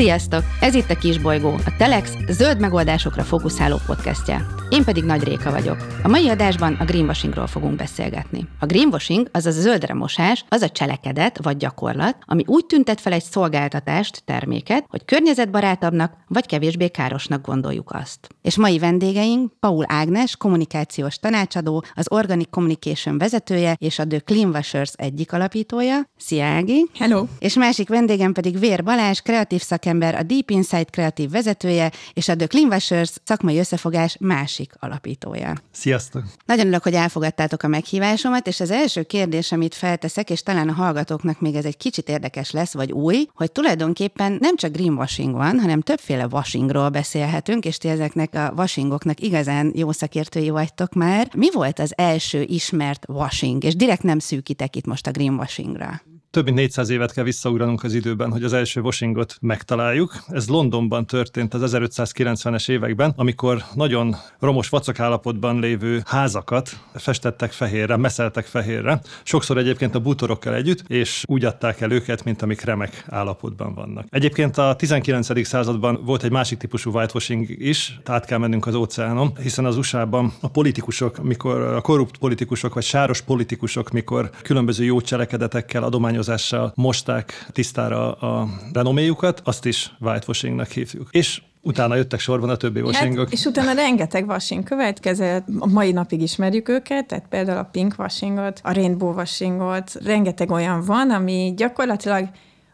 Sziasztok! Ez itt a Kisbolygó, a Telex zöld megoldásokra fókuszáló podcastja. Én pedig Nagy Réka vagyok. A mai adásban a greenwashingról fogunk beszélgetni. A greenwashing, azaz a zöldre mosás, az a cselekedet vagy gyakorlat, ami úgy tüntet fel egy szolgáltatást, terméket, hogy környezetbarátabbnak vagy kevésbé károsnak gondoljuk azt. És mai vendégeink Paul Ágnes, kommunikációs tanácsadó, az Organic Communication vezetője és a The Cleanwashers egyik alapítója. Szia Ági! Hello! És másik vendégem pedig Vér Balázs, kreatív szakember, a Deep Insight kreatív vezetője és a The Cleanwashers szakmai összefogás másik alapítója. Sziasztok! Nagyon örülök, hogy elfogadtátok a meghívásomat, és az első kérdés, amit felteszek, és talán a hallgatóknak még ez egy kicsit érdekes lesz, vagy új, hogy tulajdonképpen nem csak greenwashing van, hanem többféle washingról beszélhetünk, és ti ezeknek a washingoknak igazán jó szakértői vagytok már. Mi volt az első ismert washing? És direkt nem szűkitek itt most a greenwashingra több mint 400 évet kell visszaugranunk az időben, hogy az első washingot megtaláljuk. Ez Londonban történt az 1590-es években, amikor nagyon romos vacak állapotban lévő házakat festettek fehérre, meszeltek fehérre, sokszor egyébként a bútorokkal együtt, és úgy adták el őket, mint amik remek állapotban vannak. Egyébként a 19. században volt egy másik típusú whitewashing is, tehát kell mennünk az óceánon, hiszen az USA-ban a politikusok, mikor a korrupt politikusok vagy sáros politikusok, mikor különböző jó cselekedetekkel adományos szabályozással mosták tisztára a renoméjukat, azt is whitewashingnak hívjuk. És Utána jöttek sorban a többi washingok. Hát, és utána rengeteg washing következett, a mai napig ismerjük őket, tehát például a pink washingot, a rainbow washingot, rengeteg olyan van, ami gyakorlatilag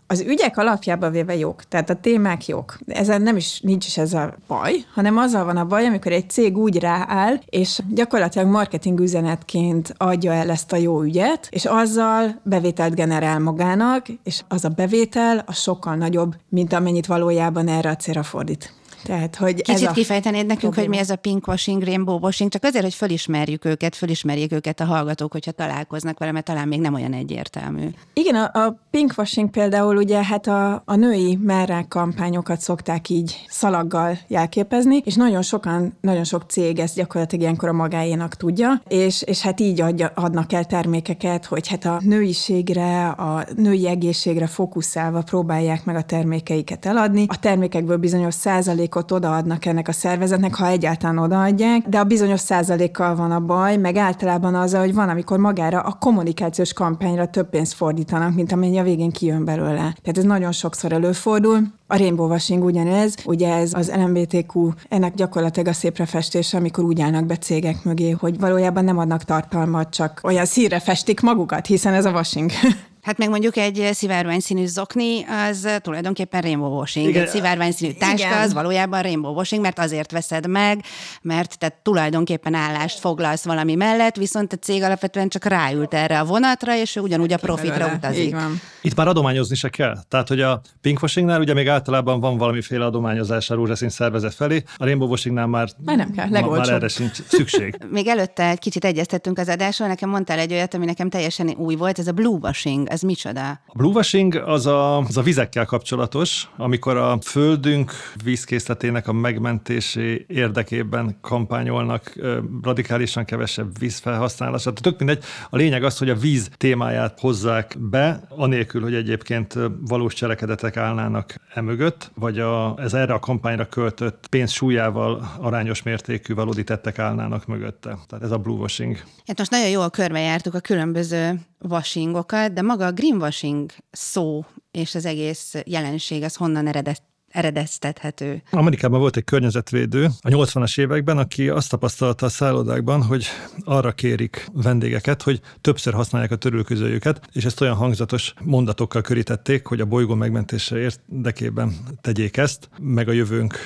az ügyek alapjába véve jók, tehát a témák jók. Ezen nem is, nincs is ez a baj, hanem azzal van a baj, amikor egy cég úgy rááll, és gyakorlatilag marketing üzenetként adja el ezt a jó ügyet, és azzal bevételt generál magának, és az a bevétel a sokkal nagyobb, mint amennyit valójában erre a célra fordít. Tehát, hogy Kicsit ez a kifejtenéd nekünk, probléma. hogy mi ez a pinkwashing, rainbow washing, csak azért, hogy fölismerjük őket, fölismerjék őket a hallgatók, hogyha találkoznak vele, mert talán még nem olyan egyértelmű. Igen, a, a pinkwashing például ugye hát a, a női merrák kampányokat szokták így szalaggal jelképezni, és nagyon sokan, nagyon sok cég ezt gyakorlatilag ilyenkor a magáénak tudja, és, és hát így adja, adnak el termékeket, hogy hát a nőiségre, a női egészségre fókuszálva próbálják meg a termékeiket eladni. A termékekből bizonyos százalék százalékot odaadnak ennek a szervezetnek, ha egyáltalán odaadják, de a bizonyos százalékkal van a baj, meg általában az, hogy van, amikor magára a kommunikációs kampányra több pénzt fordítanak, mint amennyi a végén kijön belőle. Tehát ez nagyon sokszor előfordul. A rainbow washing ugyanez, ugye ez az LMBTQ, ennek gyakorlatilag a szépre festés, amikor úgy állnak be cégek mögé, hogy valójában nem adnak tartalmat, csak olyan szírre festik magukat, hiszen ez a washing. Hát meg mondjuk egy szivárvány színű zokni, az tulajdonképpen rainbow washing. Igen. Egy szivárvány színű táska, Igen. az valójában rainbow washing, mert azért veszed meg, mert te tulajdonképpen állást foglalsz valami mellett, viszont a cég alapvetően csak ráült erre a vonatra, és ő ugyanúgy a profitra utazik. Itt már adományozni se kell. Tehát, hogy a pinkwashingnál ugye még általában van valamiféle adományozás a rózsaszín szervezet felé, a rainbow washingnál már, már nem kell, ma, már erre sincs szükség. még előtte egy kicsit egyeztettünk az adásról, nekem mondtál egy olyat, ami nekem teljesen új volt, ez a blue washing ez micsoda? A blue washing az a, az a vizekkel kapcsolatos, amikor a földünk vízkészletének a megmentésé érdekében kampányolnak radikálisan kevesebb vízfelhasználását. Tök mindegy. A lényeg az, hogy a víz témáját hozzák be, anélkül, hogy egyébként valós cselekedetek állnának emögött, vagy a, ez erre a kampányra költött pénz súlyával arányos mértékű valódi tettek állnának mögötte. Tehát ez a blue washing. Hát most nagyon jól körbejártuk a különböző washingokat, de maga a greenwashing szó és az egész jelenség az honnan eredett eredeztethető. Amerikában volt egy környezetvédő a 80-as években, aki azt tapasztalta a szállodákban, hogy arra kérik vendégeket, hogy többször használják a törülközőjüket, és ezt olyan hangzatos mondatokkal körítették, hogy a bolygó megmentése érdekében tegyék ezt, meg a jövőnk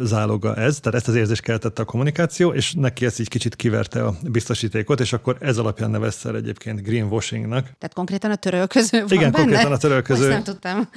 záloga ez, tehát ezt az érzést keltette a kommunikáció, és neki ezt így kicsit kiverte a biztosítékot, és akkor ez alapján nevezte el egyébként greenwashingnak. Tehát konkrétan a törölköző van Igen, benne? konkrétan a törölköző. nem tudtam.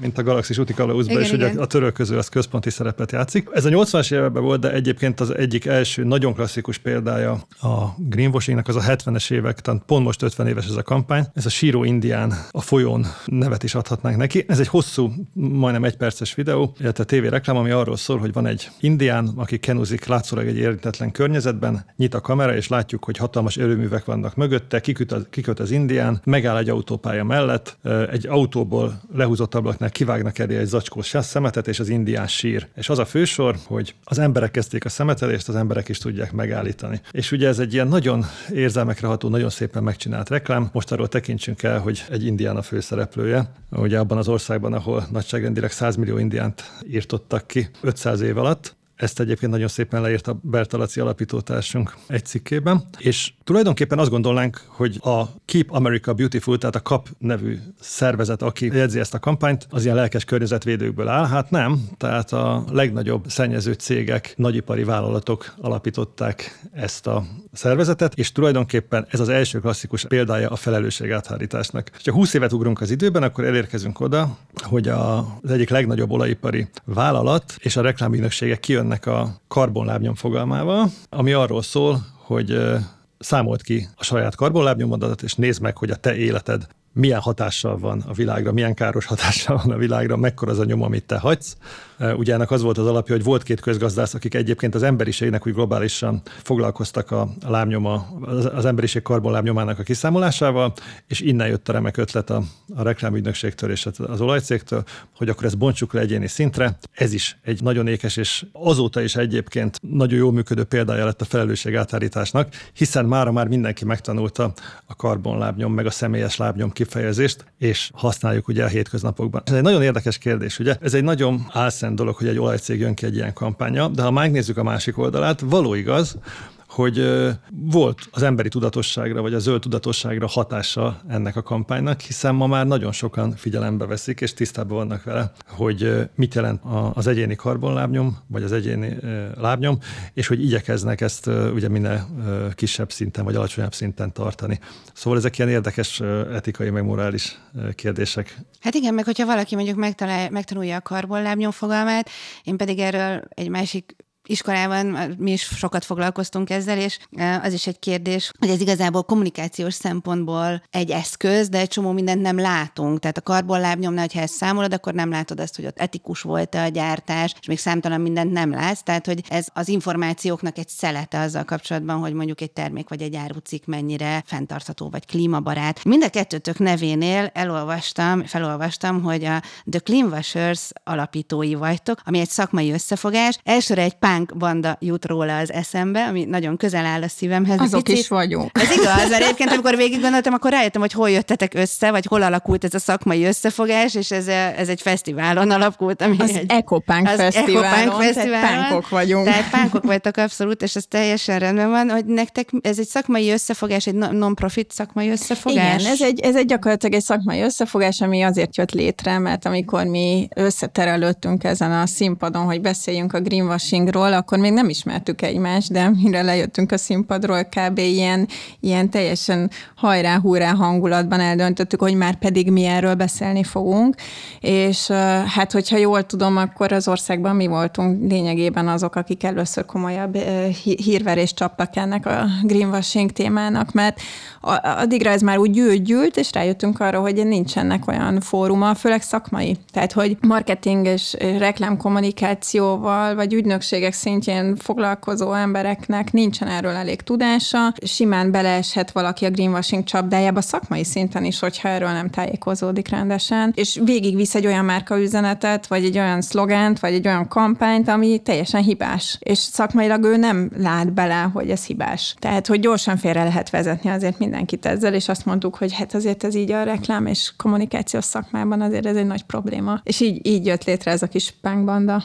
Mint a Galaxis Utikalauzban is, hogy a törölköző az központi szerepet játszik. Ez a 80-as években volt, de egyébként az egyik első nagyon klasszikus példája a greenwashingnak az a 70-es évek, tehát pont most 50 éves ez a kampány. Ez a síró indián a folyón nevet is adhatnánk neki. Ez egy hosszú, majdnem egy perces videó, illetve tévéreklám, ami arról szól, hogy van egy indián, aki kenuzik látszólag egy érintetlen környezetben, nyit a kamera, és látjuk, hogy hatalmas erőművek vannak mögötte, kiköt az, kiköt az indián, megáll egy autópálya mellett, egy autóból lehúzott ablaknál kivágnak elé egy zacskós szemetet, és az indián sír. És az a fősor, hogy az emberek kezdték a szemetelést, az emberek is tudják megállítani. És ugye ez egy ilyen nagyon érzelmekre ható, nagyon szépen megcsinált reklám. Most arról tekintsünk el, hogy egy indián a főszereplője. Ugye abban az országban, ahol nagyságrendileg 100 millió indiánt írtottak ki 500 év alatt, ezt egyébként nagyon szépen leírta Bertalaci alapítótársunk egy cikkében, és tulajdonképpen azt gondolnánk, hogy a Keep America Beautiful, tehát a KAP nevű szervezet, aki jegyzi ezt a kampányt, az ilyen lelkes környezetvédőkből áll. Hát nem, tehát a legnagyobb szennyező cégek, nagyipari vállalatok alapították ezt a szervezetet, és tulajdonképpen ez az első klasszikus példája a felelősség áthárításnak. Ha 20 évet ugrunk az időben, akkor elérkezünk oda, hogy a, az egyik legnagyobb olajipari vállalat és a reklámügynökségek kijönnek ennek a karbonlábnyom fogalmával, ami arról szól, hogy számolt ki a saját karbonlábnyomodat, és nézd meg, hogy a te életed milyen hatással van a világra, milyen káros hatással van a világra, mekkora az a nyom, amit te hagysz. Ugye ennek az volt az alapja, hogy volt két közgazdász, akik egyébként az emberiségnek úgy globálisan foglalkoztak a lábnyoma, az emberiség karbonlábnyomának a kiszámolásával, és innen jött a remek ötlet a, a reklámügynökségtől és az olajcégtől, hogy akkor ezt bontsuk le egyéni szintre. Ez is egy nagyon ékes, és azóta is egyébként nagyon jó működő példája lett a felelősség átállításnak, hiszen mára már mindenki megtanulta a karbonlábnyom, meg a személyes lábnyom kifejezést, és használjuk ugye a hétköznapokban. Ez egy nagyon érdekes kérdés, ugye? Ez egy nagyon álszent dolog, hogy egy olajcég jön ki egy ilyen kampánya, de ha megnézzük a másik oldalát, való igaz, hogy volt az emberi tudatosságra, vagy a zöld tudatosságra hatása ennek a kampánynak, hiszen ma már nagyon sokan figyelembe veszik, és tisztában vannak vele, hogy mit jelent az egyéni karbonlábnyom, vagy az egyéni lábnyom, és hogy igyekeznek ezt ugye minél kisebb szinten, vagy alacsonyabb szinten tartani. Szóval ezek ilyen érdekes etikai, meg morális kérdések. Hát igen, meg hogyha valaki mondjuk megtanulja a karbonlábnyom fogalmát, én pedig erről egy másik iskolában mi is sokat foglalkoztunk ezzel, és az is egy kérdés, hogy ez igazából kommunikációs szempontból egy eszköz, de egy csomó mindent nem látunk. Tehát a karbonlábnyomnál, ha ezt számolod, akkor nem látod azt, hogy ott etikus volt-e a gyártás, és még számtalan mindent nem látsz. Tehát, hogy ez az információknak egy szelete azzal kapcsolatban, hogy mondjuk egy termék vagy egy árucik mennyire fenntartható vagy klímabarát. Mind a kettőtök nevénél elolvastam, felolvastam, hogy a The Clean Washers alapítói vagytok, ami egy szakmai összefogás. Elsőre egy pár punk banda jut róla az eszembe, ami nagyon közel áll a szívemhez. Azok Picit, is vagyunk. Ez igaz, mert egyébként amikor végig gondoltam, akkor rájöttem, hogy hol jöttetek össze, vagy hol alakult ez a szakmai összefogás, és ez, ez egy fesztiválon alakult. Ami az egy, Ecopunk az Fesztiválon, Ecopunk Fesztiválon. Tehát pánkok vagyunk. Tehát pánkok vagytok abszolút, és ez teljesen rendben van, hogy nektek ez egy szakmai összefogás, egy non-profit szakmai összefogás? Igen, ez egy, ez egy gyakorlatilag egy szakmai összefogás, ami azért jött létre, mert amikor mi összeterelődtünk ezen a színpadon, hogy beszéljünk a greenwashingról, színpadról, akkor még nem ismertük egymást, de mire lejöttünk a színpadról, kb. ilyen, ilyen teljesen hajrá-húrá hangulatban eldöntöttük, hogy már pedig mi erről beszélni fogunk, és hát hogyha jól tudom, akkor az országban mi voltunk lényegében azok, akik először komolyabb hírverést csaptak ennek a greenwashing témának, mert addigra ez már úgy gyűlt, gyűlt, és rájöttünk arra, hogy nincsenek olyan fóruma, főleg szakmai. Tehát, hogy marketing és reklámkommunikációval, vagy ügynökségek ügynökségek szintjén foglalkozó embereknek nincsen erről elég tudása, simán beleeshet valaki a greenwashing csapdájába szakmai szinten is, hogyha erről nem tájékozódik rendesen, és végigvisz egy olyan márka üzenetet, vagy egy olyan szlogánt, vagy egy olyan kampányt, ami teljesen hibás. És szakmailag ő nem lát bele, hogy ez hibás. Tehát, hogy gyorsan félre lehet vezetni azért mindenkit ezzel, és azt mondtuk, hogy hát azért ez így a reklám és kommunikációs szakmában azért ez egy nagy probléma. És így, így jött létre ez a kis punkbanda.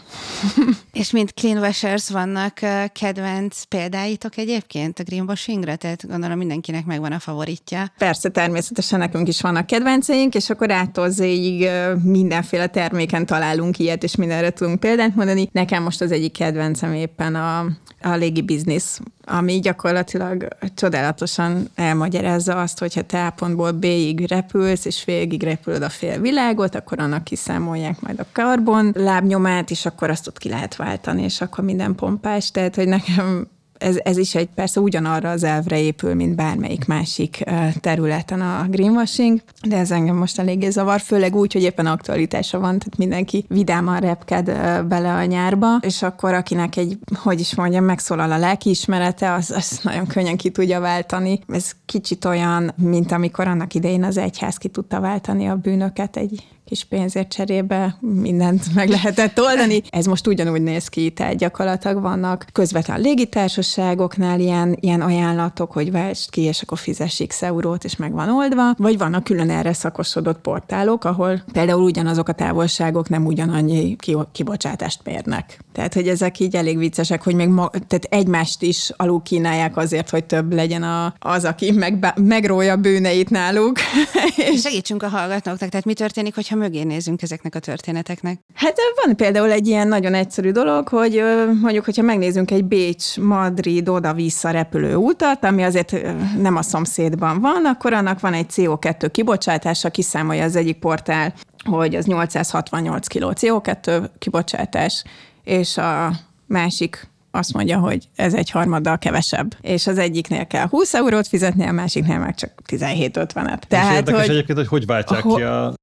és mint clean Greenwashers vannak kedvenc példáitok egyébként a greenwashingre? Tehát gondolom mindenkinek megvan a favoritja. Persze, természetesen nekünk is vannak kedvenceink, és akkor ától zéig mindenféle terméken találunk ilyet, és mindenre tudunk példát mondani. Nekem most az egyik kedvencem éppen a, a légi biznisz, ami gyakorlatilag csodálatosan elmagyarázza azt, hogyha te A pontból B-ig repülsz, és végig repülöd a fél világot, akkor annak kiszámolják majd a karbon lábnyomát, és akkor azt ott ki lehet váltani, és akkor minden pompás. Tehát, hogy nekem ez, ez is egy persze ugyanarra az elvre épül, mint bármelyik másik területen a greenwashing, de ez engem most eléggé zavar, főleg úgy, hogy éppen aktualitása van, tehát mindenki vidáman repked bele a nyárba, és akkor akinek egy, hogy is mondjam, megszólal a lelkiismerete, az, az nagyon könnyen ki tudja váltani. Ez kicsit olyan, mint amikor annak idején az egyház ki tudta váltani a bűnöket egy kis pénzért cserébe mindent meg lehetett oldani. Ez most ugyanúgy néz ki, tehát gyakorlatilag vannak közvetlen légitársaságoknál ilyen, ilyen ajánlatok, hogy vásd ki, és akkor fizess x eurót, és meg van oldva, vagy vannak külön erre szakosodott portálok, ahol például ugyanazok a távolságok nem ugyanannyi kibocsátást mérnek. Tehát, hogy ezek így elég viccesek, hogy még ma, tehát egymást is alul kínálják azért, hogy több legyen a, az, aki meg, megrója bőneit náluk. segítsünk a hallgatóknak, tehát mi történik, hogyha mögé nézünk ezeknek a történeteknek? Hát van például egy ilyen nagyon egyszerű dolog, hogy mondjuk, hogyha megnézünk egy Bécs-Madrid oda-vissza repülő utat, ami azért nem a szomszédban van, akkor annak van egy CO2 kibocsátása, kiszámolja az egyik portál, hogy az 868 kg CO2 kibocsátás, és a másik azt mondja, hogy ez egy harmaddal kevesebb. És az egyiknél kell 20 eurót fizetni, a másiknél meg csak 17-50-et. Tehát, és érdekes hogy, egyébként, hogy hogy váltják ki a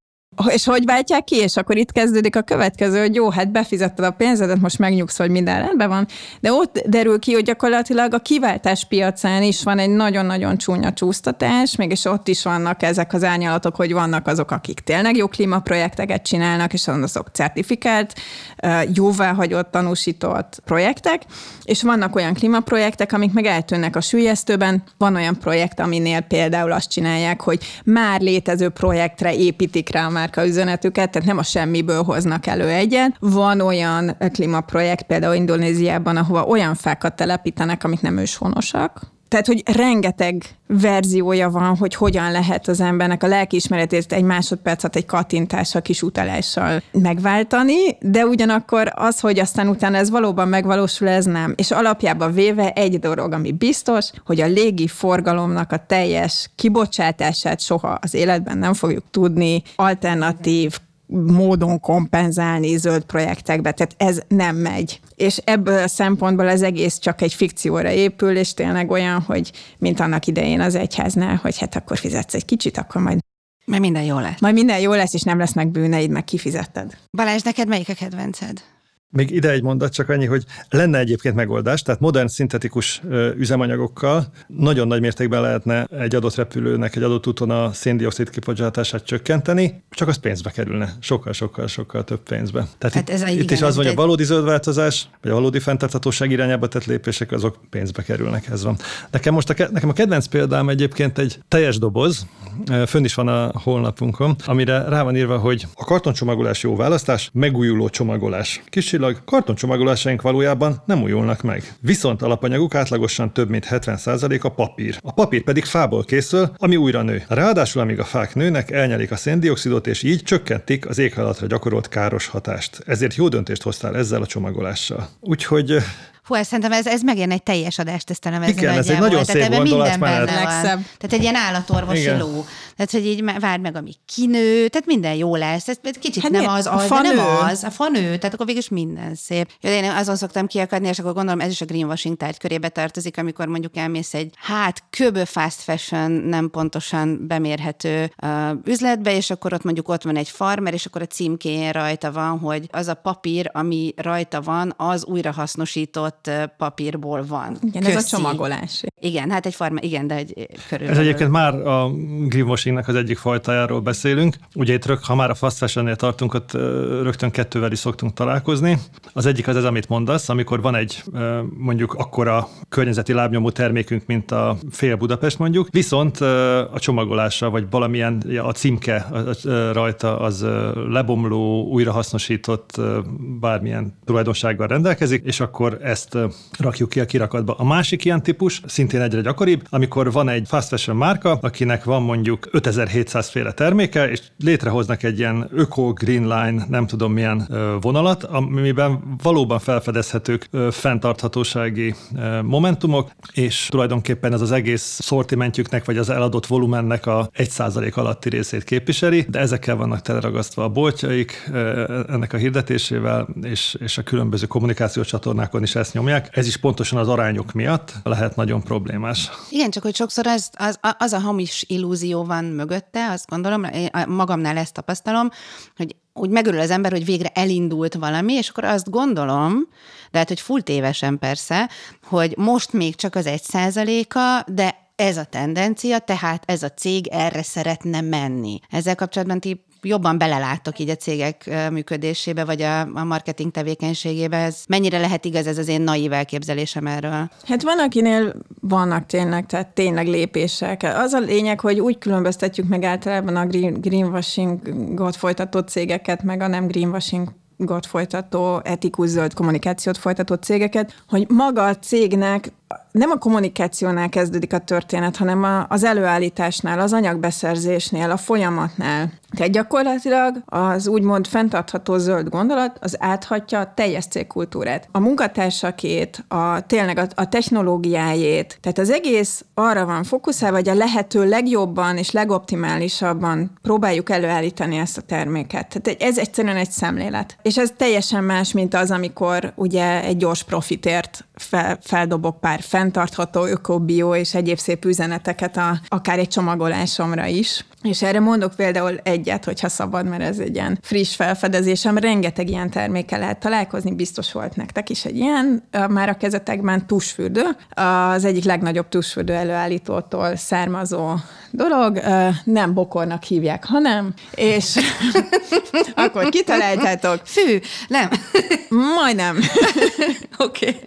és hogy váltják ki? És akkor itt kezdődik a következő, hogy jó, hát befizetted a pénzedet, most megnyugsz, hogy minden rendben van, de ott derül ki, hogy gyakorlatilag a kiváltás piacán is van egy nagyon-nagyon csúnya csúsztatás, mégis ott is vannak ezek az árnyalatok, hogy vannak azok, akik tényleg jó klímaprojekteket csinálnak, és azok certifikált, jóváhagyott, tanúsított projektek, és vannak olyan klímaprojektek, amik meg eltűnnek a sülyeztőben. Van olyan projekt, aminél például azt csinálják, hogy már létező projektre építik rá a márka üzenetüket, tehát nem a semmiből hoznak elő egyet. Van olyan klímaprojekt például Indonéziában, ahova olyan fákat telepítenek, amik nem őshonosak, tehát, hogy rengeteg verziója van, hogy hogyan lehet az embernek a lelkiismeretét egy másodpercet egy kattintással, kis utalással megváltani, de ugyanakkor az, hogy aztán utána ez valóban megvalósul, ez nem. És alapjában véve egy dolog, ami biztos, hogy a légi forgalomnak a teljes kibocsátását soha az életben nem fogjuk tudni alternatív módon kompenzálni zöld projektekbe, tehát ez nem megy. És ebből a szempontból az egész csak egy fikcióra épül, és tényleg olyan, hogy mint annak idején az egyháznál, hogy hát akkor fizetsz egy kicsit, akkor majd majd minden jó lesz. Majd minden jó lesz, és nem lesznek bűneid, meg kifizetted. Balázs, neked melyik a kedvenced? Még ide egy mondat, csak annyi, hogy lenne egyébként megoldás, tehát modern szintetikus üzemanyagokkal nagyon nagy mértékben lehetne egy adott repülőnek, egy adott úton a széndiokszid kibocsátását csökkenteni, csak az pénzbe kerülne. Sokkal, sokkal, sokkal több pénzbe. Tehát hát itt, ez itt igen, is az van, hogy a valódi zöld változás, vagy a valódi fenntarthatóság irányába tett lépések, azok pénzbe kerülnek, ez van. Nekem most a, nekem a kedvenc példám egyébként egy teljes doboz, fönn is van a honlapunkon, amire rá van írva, hogy a kartoncsomagolás jó választás, megújuló csomagolás. Kicsi Gyakorlatilag kartoncsomagolásaink valójában nem újulnak meg. Viszont alapanyaguk átlagosan több mint 70% a papír. A papír pedig fából készül, ami újra nő. Ráadásul, amíg a fák nőnek, elnyelik a széndiokszidot, és így csökkentik az éghajlatra gyakorolt káros hatást. Ezért jó döntést hoztál ezzel a csomagolással. Úgyhogy Hú, ezt szerintem ez, ez megint egy teljes adást, ezt a nevezni Igen, ez egy nagyon szép Tehát minden benne van. Tehát egy ilyen állatorvosi Igen. ló. Tehát, hogy így várd meg, amíg kinő, tehát minden jó lesz. Ez kicsit hát nem az, az, de nem az. A fanő, tehát akkor végül minden szép. Jó, én azon szoktam kiakadni, és akkor gondolom ez is a greenwashing tárgy körébe tartozik, amikor mondjuk elmész egy, hát köbö fast fashion, nem pontosan bemérhető uh, üzletbe, és akkor ott mondjuk ott van egy farmer, és akkor a címkéjén rajta van, hogy az a papír, ami rajta van, az újrahasznosított papírból van. Igen, Köszi. ez a csomagolás. Igen, hát egy farma, igen, de egy körül. Ez egyébként már a greenwashingnek az egyik fajtájáról beszélünk. Ugye itt rög, ha már a fast fashion tartunk, ott rögtön kettővel is szoktunk találkozni. Az egyik az ez, amit mondasz, amikor van egy mondjuk akkora környezeti lábnyomó termékünk, mint a fél Budapest mondjuk, viszont a csomagolása, vagy valamilyen a címke rajta az lebomló, újrahasznosított bármilyen tulajdonsággal rendelkezik, és akkor ezt rakjuk ki a kirakatba. A másik ilyen típus, szintén egyre gyakoribb, amikor van egy fast fashion márka, akinek van mondjuk 5700 féle terméke, és létrehoznak egy ilyen öko green line, nem tudom milyen vonalat, amiben valóban felfedezhetők fenntarthatósági momentumok, és tulajdonképpen ez az egész szortimentjüknek, vagy az eladott volumennek a 1% alatti részét képviseli, de ezekkel vannak teleragasztva a boltjaik ennek a hirdetésével, és, és a különböző kommunikációs csatornákon is ezt nyomják. Ez is pontosan az arányok miatt lehet nagyon problémás. Igen, csak hogy sokszor az, az, az a hamis illúzió van mögötte, azt gondolom, én magamnál ezt tapasztalom, hogy úgy megörül az ember, hogy végre elindult valami, és akkor azt gondolom, de hát, hogy full tévesen persze, hogy most még csak az egy százaléka, de ez a tendencia, tehát ez a cég erre szeretne menni. Ezzel kapcsolatban ti jobban beleláttok így a cégek működésébe, vagy a, a marketing tevékenységébe. Ez mennyire lehet igaz ez az én naív elképzelésem erről? Hát van, akinél vannak tényleg, tehát tényleg lépések. Az a lényeg, hogy úgy különböztetjük meg általában a green, greenwashingot folytató cégeket, meg a nem greenwashing folytató, etikus zöld kommunikációt folytató cégeket, hogy maga a cégnek nem a kommunikációnál kezdődik a történet, hanem a, az előállításnál, az anyagbeszerzésnél, a folyamatnál. Tehát gyakorlatilag az úgymond fenntartható zöld gondolat az áthatja a teljes cégkultúrát. A munkatársakét, a, tényleg a, a technológiájét, tehát az egész arra van fókuszálva, hogy a lehető legjobban és legoptimálisabban próbáljuk előállítani ezt a terméket. Tehát ez egyszerűen egy szemlélet. És ez teljesen más, mint az, amikor ugye egy gyors profitért fel, feldobok pár fenntartható, ökobió és egyéb szép üzeneteket a, akár egy csomagolásomra is. És erre mondok például egyet, hogyha szabad, mert ez egy ilyen friss felfedezésem. Rengeteg ilyen termékkel lehet találkozni, biztos volt nektek is egy ilyen, már a kezetekben tusfürdő. Az egyik legnagyobb tusfürdő előállítótól származó dolog, nem bokornak hívják, hanem, és akkor kitaláltátok. Fű, nem. Majdnem. Oké. Okay.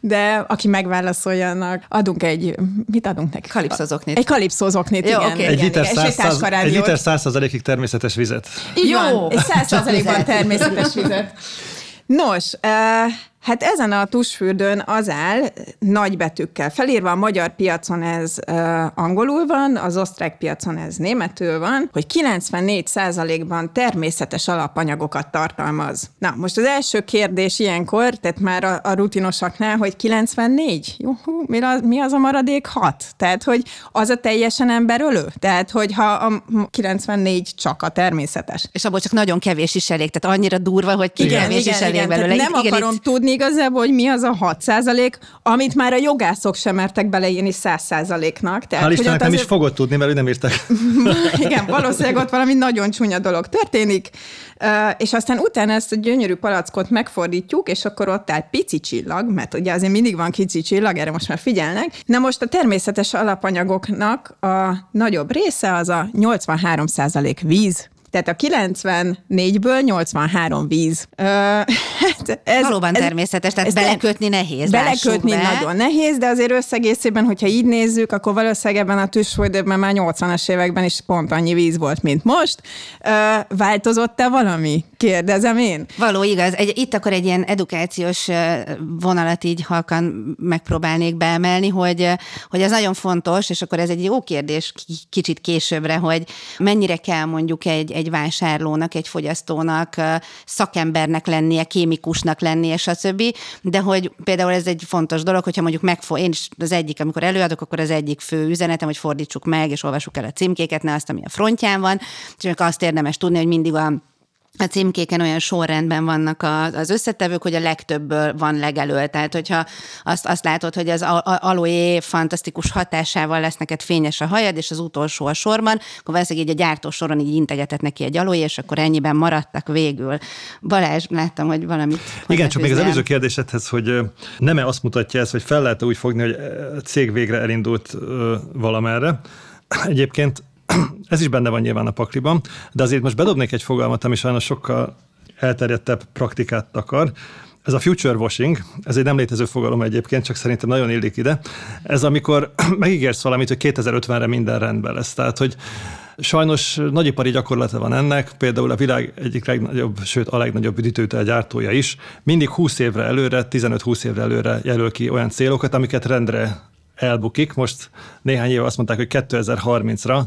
De aki megválaszolja annak, adunk egy, mit adunk neki? Kalipszozoknit. Egy kalipszozoknit, igen. Okay. Egy liter egy liter százszerzalékig természetes vizet. Így Jó. van, egy százszerzalékban természetes vizet. Nos, uh, Hát ezen a tusfürdőn az áll nagy betűkkel felírva, a magyar piacon ez uh, angolul van, az osztrák piacon ez németül van, hogy 94%-ban természetes alapanyagokat tartalmaz. Na, most az első kérdés ilyenkor, tehát már a, a rutinosaknál, hogy 94? Jó, mi az, mi az a maradék 6? Tehát, hogy az a teljesen emberölő? Tehát, hogyha a 94 csak a természetes. És abból csak nagyon kevés is elég, tehát annyira durva, hogy igen, kevés igen, is elég igen, belőle. Nem igen, akarom itt... tudni, igazából, hogy mi az a 6 százalék, amit már a jogászok sem mertek beleírni 100 százaléknak. Hál' Istennek nem azért... is fogod tudni, mert ő nem írtak. Igen, valószínűleg ott valami nagyon csúnya dolog történik, és aztán utána ezt a gyönyörű palackot megfordítjuk, és akkor ott áll pici csillag, mert ugye azért mindig van kicsi csillag, erre most már figyelnek. Na most a természetes alapanyagoknak a nagyobb része az a 83% víz, tehát a 94-ből 83 víz. Ö, hát ez, Valóban ez, természetes, tehát ez belekötni nehéz. Belekötni be. nagyon nehéz, de azért összegészében, hogyha így nézzük, akkor valószínűleg ebben a tüsfoldőben már 80-as években is pont annyi víz volt, mint most. Ö, változott-e valami? Kérdezem én. Való, igaz. Egy, itt akkor egy ilyen edukációs vonalat így halkan megpróbálnék beemelni, hogy, hogy ez nagyon fontos, és akkor ez egy jó kérdés kicsit későbbre, hogy mennyire kell mondjuk egy, egy vásárlónak, egy fogyasztónak, szakembernek lennie, kémikusnak lennie, stb. De hogy például ez egy fontos dolog, hogyha mondjuk megfog, én is az egyik, amikor előadok, akkor az egyik fő üzenetem, hogy fordítsuk meg, és olvassuk el a címkéket, ne azt, ami a frontján van, és azt érdemes tudni, hogy mindig a a címkéken olyan sorrendben vannak az összetevők, hogy a legtöbbből van legelől. Tehát, hogyha azt, azt látod, hogy az aloe fantasztikus hatásával lesz neked fényes a hajad, és az utolsó a sorban, akkor valószínűleg így a gyártó soron így integetett neki egy aloe, és akkor ennyiben maradtak végül. Balázs, láttam, hogy valamit... Igen, csak még az előző kérdésedhez, hogy nem-e azt mutatja ez, hogy fel lehet úgy fogni, hogy a cég végre elindult valamerre. Egyébként ez is benne van nyilván a pakliban, de azért most bedobnék egy fogalmat, ami sajnos sokkal elterjedtebb praktikát akar. Ez a future washing, ez egy nem létező fogalom egyébként, csak szerintem nagyon illik ide. Ez amikor megígérsz valamit, hogy 2050-re minden rendben lesz. Tehát, hogy Sajnos nagyipari gyakorlata van ennek, például a világ egyik legnagyobb, sőt a legnagyobb üdítőtel gyártója is, mindig 20 évre előre, 15-20 évre előre jelöl ki olyan célokat, amiket rendre elbukik. Most néhány éve azt mondták, hogy 2030-ra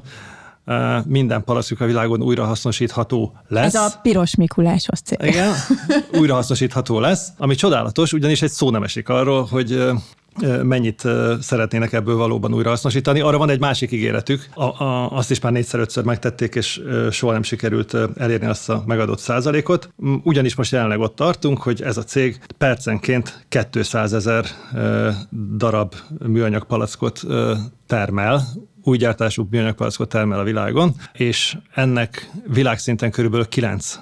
minden palaszjuk a világon újrahasznosítható lesz. Ez a piros Mikulásos cél. Igen, újrahasznosítható lesz, ami csodálatos, ugyanis egy szó nem esik arról, hogy mennyit szeretnének ebből valóban újra hasznosítani. Arra van egy másik ígéretük, a, a, azt is már négyszer-ötször megtették, és soha nem sikerült elérni azt a megadott százalékot. Ugyanis most jelenleg ott tartunk, hogy ez a cég percenként 200 ezer darab műanyag palackot termel, új gyártású műanyagpalackot termel a világon, és ennek világszinten körülbelül 9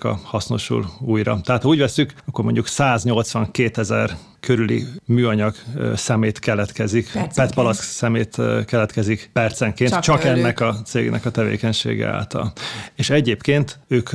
a hasznosul újra. Tehát ha úgy veszük, akkor mondjuk 182 ezer körüli műanyag szemét keletkezik, petpalack szemét keletkezik percenként, csak, csak ennek a cégnek a tevékenysége által. És egyébként ők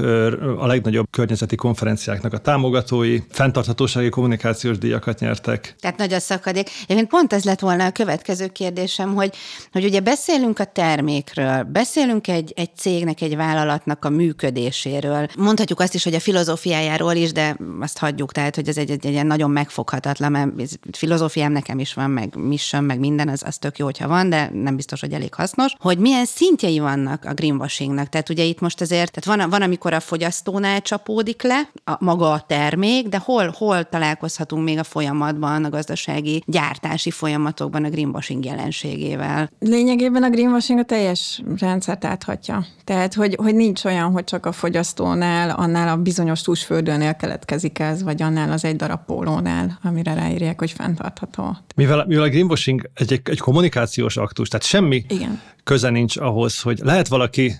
a legnagyobb környezeti konferenciáknak a támogatói, fenntarthatósági kommunikációs díjakat nyertek. Tehát nagy a szakadék. Én pont ez lett volna a következő kérdésem, hogy, hogy ugye beszélünk a termékről, beszélünk egy, egy cégnek, egy vállalatnak a működéséről. Mondhatjuk azt is, hogy a filozófiájáról is, de azt hagyjuk, tehát hogy ez egy, egy, egy nagyon megfogható megfoghatatlan, mert filozófiám nekem is van, meg mission, meg minden, az, az tök jó, hogyha van, de nem biztos, hogy elég hasznos, hogy milyen szintjei vannak a greenwashingnak. Tehát ugye itt most azért, tehát van, van amikor a fogyasztónál csapódik le a, maga a termék, de hol, hol találkozhatunk még a folyamatban, a gazdasági gyártási folyamatokban a greenwashing jelenségével? Lényegében a greenwashing a teljes rendszert áthatja. Tehát, hogy, hogy nincs olyan, hogy csak a fogyasztónál, annál a bizonyos túlsföldőnél keletkezik ez, vagy annál az egy darab pólónál, ami amire ráírják, hogy fenntartható. Mivel, mivel a greenwashing egy, egy kommunikációs aktus, tehát semmi Igen. köze nincs ahhoz, hogy lehet valaki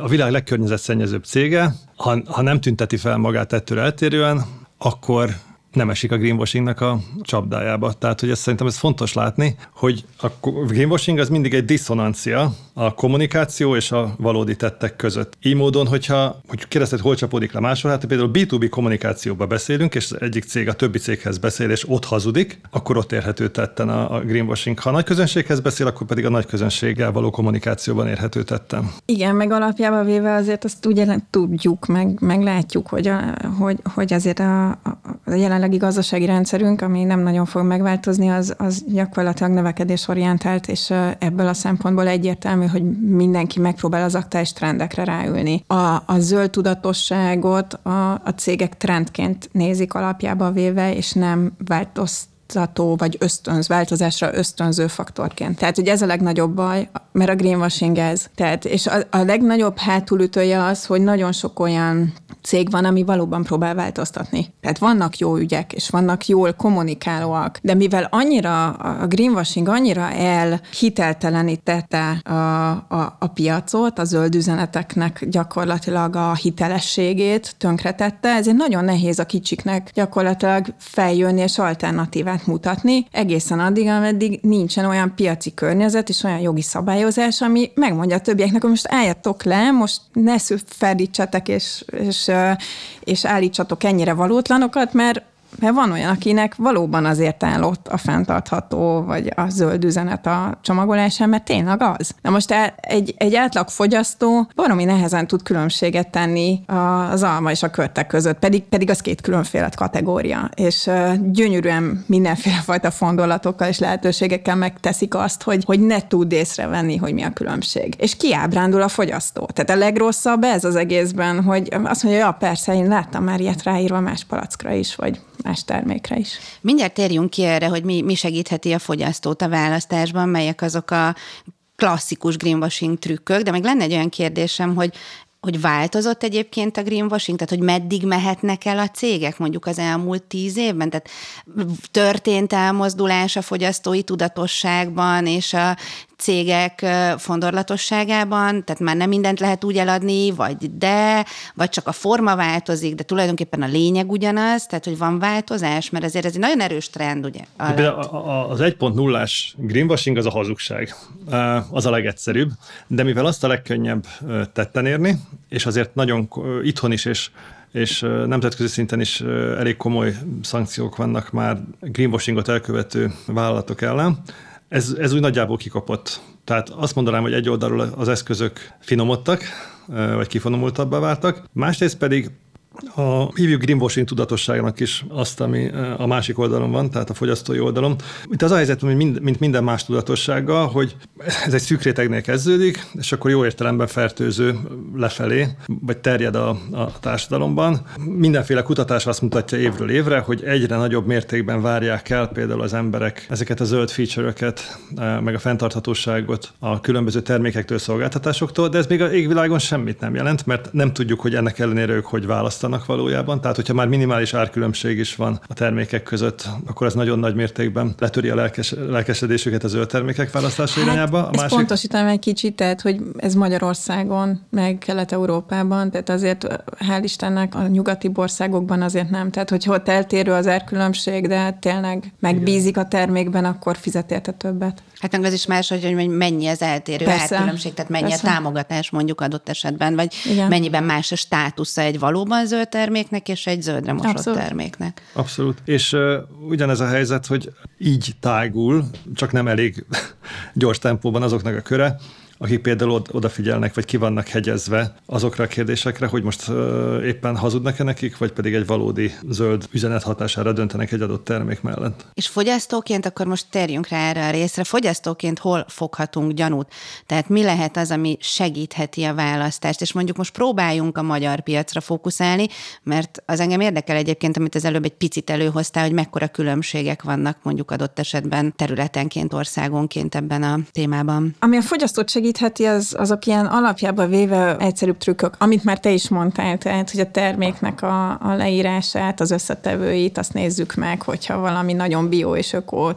a világ legkörnyezetszennyezőbb cége, ha, ha nem tünteti fel magát ettől eltérően, akkor nem esik a greenwashingnak a csapdájába. Tehát, hogy ezt szerintem ez fontos látni, hogy a greenwashing az mindig egy diszonancia a kommunikáció és a valódi tettek között. Így módon, hogyha hogy kérdezted, hol csapódik le máshol, hát például B2B kommunikációba beszélünk, és egyik cég a többi céghez beszél, és ott hazudik, akkor ott érhető tetten a, a greenwashing. Ha a nagy közönséghez beszél, akkor pedig a nagy közönséggel való kommunikációban érhető tetten. Igen, meg alapjában véve azért azt ugye tudjuk, meg, meg látjuk, hogy, a, hogy, hogy azért a, a, a jelenlegi gazdasági rendszerünk, ami nem nagyon fog megváltozni, az, az gyakorlatilag növekedésorientált, és ebből a szempontból egyértelmű, hogy mindenki megpróbál az aktuális trendekre ráülni. A, a zöld tudatosságot a, a cégek trendként nézik alapjába véve, és nem változt változtató vagy ösztönz, változásra ösztönző faktorként. Tehát, hogy ez a legnagyobb baj, mert a greenwashing ez. Tehát, és a, a legnagyobb hátulütője az, hogy nagyon sok olyan cég van, ami valóban próbál változtatni. Tehát vannak jó ügyek, és vannak jól kommunikálóak, de mivel annyira a greenwashing annyira elhiteltelenítette a, a, a piacot, a zöld üzeneteknek gyakorlatilag a hitelességét tönkretette, ezért nagyon nehéz a kicsiknek gyakorlatilag feljönni és alternatívát mutatni, egészen addig, ameddig nincsen olyan piaci környezet és olyan jogi szabályozás, ami megmondja a többieknek, hogy most álljatok le, most ne ferdítsetek és, és, és állítsatok ennyire valótlanokat, mert mert van olyan, akinek valóban azért áll ott a fenntartható, vagy a zöld üzenet a csomagolásán, mert tényleg az. Na most egy, egy átlag fogyasztó baromi nehezen tud különbséget tenni az alma és a körtek között, pedig, pedig az két különféle kategória, és gyönyörűen mindenféle fajta fondolatokkal és lehetőségekkel megteszik azt, hogy, hogy ne tud észrevenni, hogy mi a különbség. És kiábrándul a fogyasztó. Tehát a legrosszabb ez az egészben, hogy azt mondja, ja, persze, én láttam már ilyet ráírva más palackra is, vagy más termékre is. Mindjárt térjünk ki erre, hogy mi, mi segítheti a fogyasztót a választásban, melyek azok a klasszikus greenwashing trükkök, de meg lenne egy olyan kérdésem, hogy hogy változott egyébként a greenwashing, tehát hogy meddig mehetnek el a cégek mondjuk az elmúlt tíz évben? Tehát történt elmozdulás a fogyasztói tudatosságban és a cégek fondorlatosságában, tehát már nem mindent lehet úgy eladni, vagy de, vagy csak a forma változik, de tulajdonképpen a lényeg ugyanaz, tehát hogy van változás, mert ezért ez egy nagyon erős trend, ugye? Az 1.0-ás greenwashing az a hazugság. Az a legegyszerűbb, de mivel azt a legkönnyebb tetten érni, és azért nagyon itthon is, és és nemzetközi szinten is elég komoly szankciók vannak már greenwashingot elkövető vállalatok ellen, ez, ez úgy nagyjából kikapott. Tehát azt mondanám, hogy egy oldalról az eszközök finomodtak, vagy kifonomultabbá váltak, másrészt pedig a hívjuk greenwashing tudatosságnak is azt, ami a másik oldalon van, tehát a fogyasztói oldalon. Itt az a helyzet, mint minden más tudatossággal, hogy ez egy szűk rétegnél kezdődik, és akkor jó értelemben fertőző lefelé, vagy terjed a, a társadalomban. Mindenféle kutatás azt mutatja évről évre, hogy egyre nagyobb mértékben várják el például az emberek ezeket a zöld feature-öket, meg a fenntarthatóságot a különböző termékektől, szolgáltatásoktól, de ez még a égvilágon semmit nem jelent, mert nem tudjuk, hogy ennek ellenére ők hogy választanak valójában. Tehát, hogyha már minimális árkülönbség is van a termékek között, akkor ez nagyon nagy mértékben letöri a lelkes, lelkesedésüket a zöld termékek választása hát, irányába. A másik... pontosítanám egy kicsit, tehát, hogy ez Magyarországon, meg Kelet-Európában, tehát azért hál' Istennek a nyugati országokban azért nem. Tehát, hogyha ott eltérő az árkülönbség, de tényleg megbízik a termékben, akkor fizet érte többet. Hát meg az is más, hogy mennyi az eltérő Persze. árkülönbség, tehát mennyi Persze. a támogatás mondjuk adott esetben, vagy Igen. mennyiben más a státusza egy valóban zöld terméknek és egy zöldre mosott Abszolút. terméknek. Abszolút. És uh, ugyanez a helyzet, hogy így tágul, csak nem elég gyors tempóban azoknak a köre, akik például odafigyelnek, vagy ki vannak hegyezve azokra a kérdésekre, hogy most éppen hazudnak-e nekik, vagy pedig egy valódi zöld üzenet hatására döntenek egy adott termék mellett. És fogyasztóként, akkor most térjünk rá erre a részre, fogyasztóként hol foghatunk gyanút? Tehát mi lehet az, ami segítheti a választást? És mondjuk most próbáljunk a magyar piacra fókuszálni, mert az engem érdekel egyébként, amit az előbb egy picit előhoztál, hogy mekkora különbségek vannak mondjuk adott esetben területenként, országonként ebben a témában. Ami a fogyasztót segít, segítheti, az, azok ilyen alapjában véve egyszerűbb trükkök, amit már te is mondtál, tehát, hogy a terméknek a, a leírását, az összetevőit, azt nézzük meg, hogyha valami nagyon bio és öko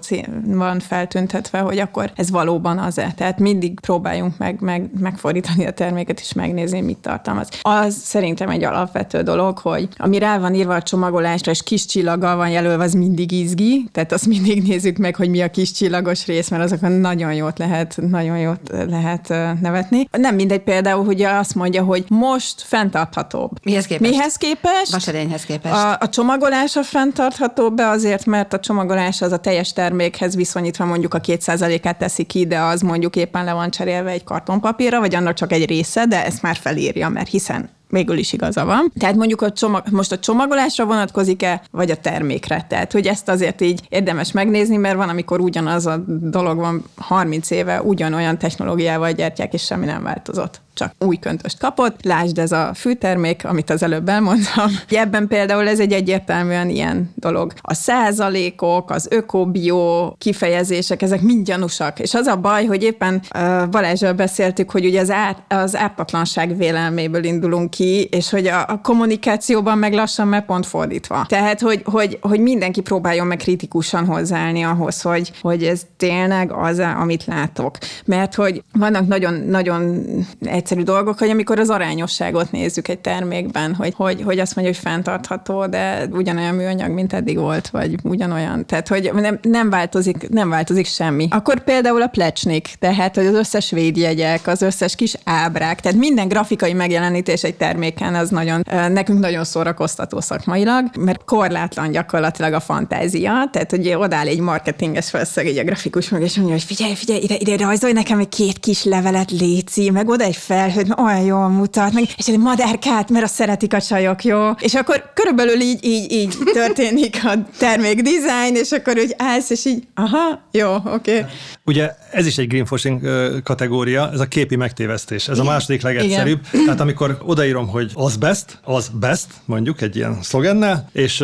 van feltüntetve, hogy akkor ez valóban az-e. Tehát mindig próbáljunk meg, meg megfordítani a terméket és megnézni, mit tartalmaz. Az szerintem egy alapvető dolog, hogy ami rá van írva a csomagolásra, és kis csillaggal van jelölve, az mindig izgi, tehát azt mindig nézzük meg, hogy mi a kis csillagos rész, mert azokon nagyon jót lehet, nagyon jót lehet lehet nevetni. Nem mindegy például, hogy azt mondja, hogy most fenntarthatóbb. Mihez képest? Mihez képest? Vasedényhez képest. A, a csomagolás a fenntarthatóbb, be azért, mert a csomagolás az a teljes termékhez viszonyítva mondjuk a 2%-át teszi ki, de az mondjuk éppen le van cserélve egy kartonpapírra, vagy annak csak egy része, de ezt már felírja, mert hiszen végül is igaza van. Tehát mondjuk a csomag, most a csomagolásra vonatkozik-e, vagy a termékre. Tehát, hogy ezt azért így érdemes megnézni, mert van, amikor ugyanaz a dolog van 30 éve, ugyanolyan technológiával gyártják, és semmi nem változott csak új köntöst kapott. Lásd, ez a fűtermék, amit az előbb elmondtam. Ebben például ez egy egyértelműen ilyen dolog. A százalékok, az öko-bio kifejezések, ezek mind gyanúsak. És az a baj, hogy éppen uh, Balázsral beszéltük, hogy ugye az, ár, az ártatlanság vélelméből indulunk ki, és hogy a, a kommunikációban meg lassan meg pont fordítva. Tehát, hogy, hogy, hogy mindenki próbáljon meg kritikusan hozzáállni ahhoz, hogy, hogy ez tényleg az, amit látok. Mert hogy vannak nagyon, nagyon egy egyszerű dolgok, hogy amikor az arányosságot nézzük egy termékben, hogy, hogy, hogy azt mondja, hogy fenntartható, de ugyanolyan műanyag, mint eddig volt, vagy ugyanolyan. Tehát, hogy nem, nem, változik, nem változik semmi. Akkor például a plecsnik, tehát, hogy az összes védjegyek, az összes kis ábrák, tehát minden grafikai megjelenítés egy terméken az nagyon, nekünk nagyon szórakoztató szakmailag, mert korlátlan gyakorlatilag a fantázia, tehát, hogy odáll egy marketinges felszeg, egy a grafikus meg, és mondja, hogy figyelj, figyelj, ide, ide rajzolj nekem egy két kis levelet, léci, meg oda egy fel felhőt, mert olyan jól mutat, meg, és egy madárkát, mert azt szeretik a csajok, jó? És akkor körülbelül így, így, így történik a termék design, és akkor úgy állsz, és így, aha, jó, oké. Okay. Ugye ez is egy greenwashing kategória, ez a képi megtévesztés. Ez a második legegyszerűbb. Igen. Tehát amikor odaírom, hogy az best, az best, mondjuk egy ilyen szlogennel, és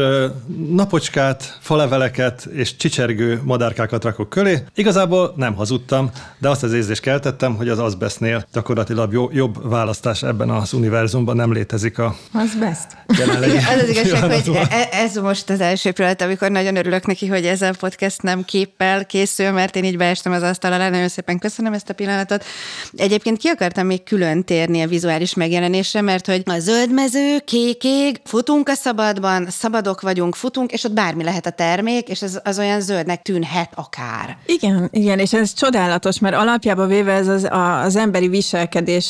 napocskát, faleveleket és csicsergő madárkákat rakok köré, igazából nem hazudtam, de azt az érzést keltettem, hogy az az bestnél gyakorlatilag jobb választás ebben az univerzumban nem létezik a... Az best. az az igazság, hogy e- ez most az első pillanat, amikor nagyon örülök neki, hogy ez a podcast nem képpel készül, mert én így beestem az asztal alá, nagyon szépen köszönöm ezt a pillanatot. Egyébként ki akartam még külön térni a vizuális megjelenésre, mert hogy a zöld mező, kék ég, futunk a szabadban, szabadok vagyunk, futunk, és ott bármi lehet a termék, és ez az olyan zöldnek tűnhet akár. Igen, igen, és ez csodálatos, mert alapjában véve ez az, az emberi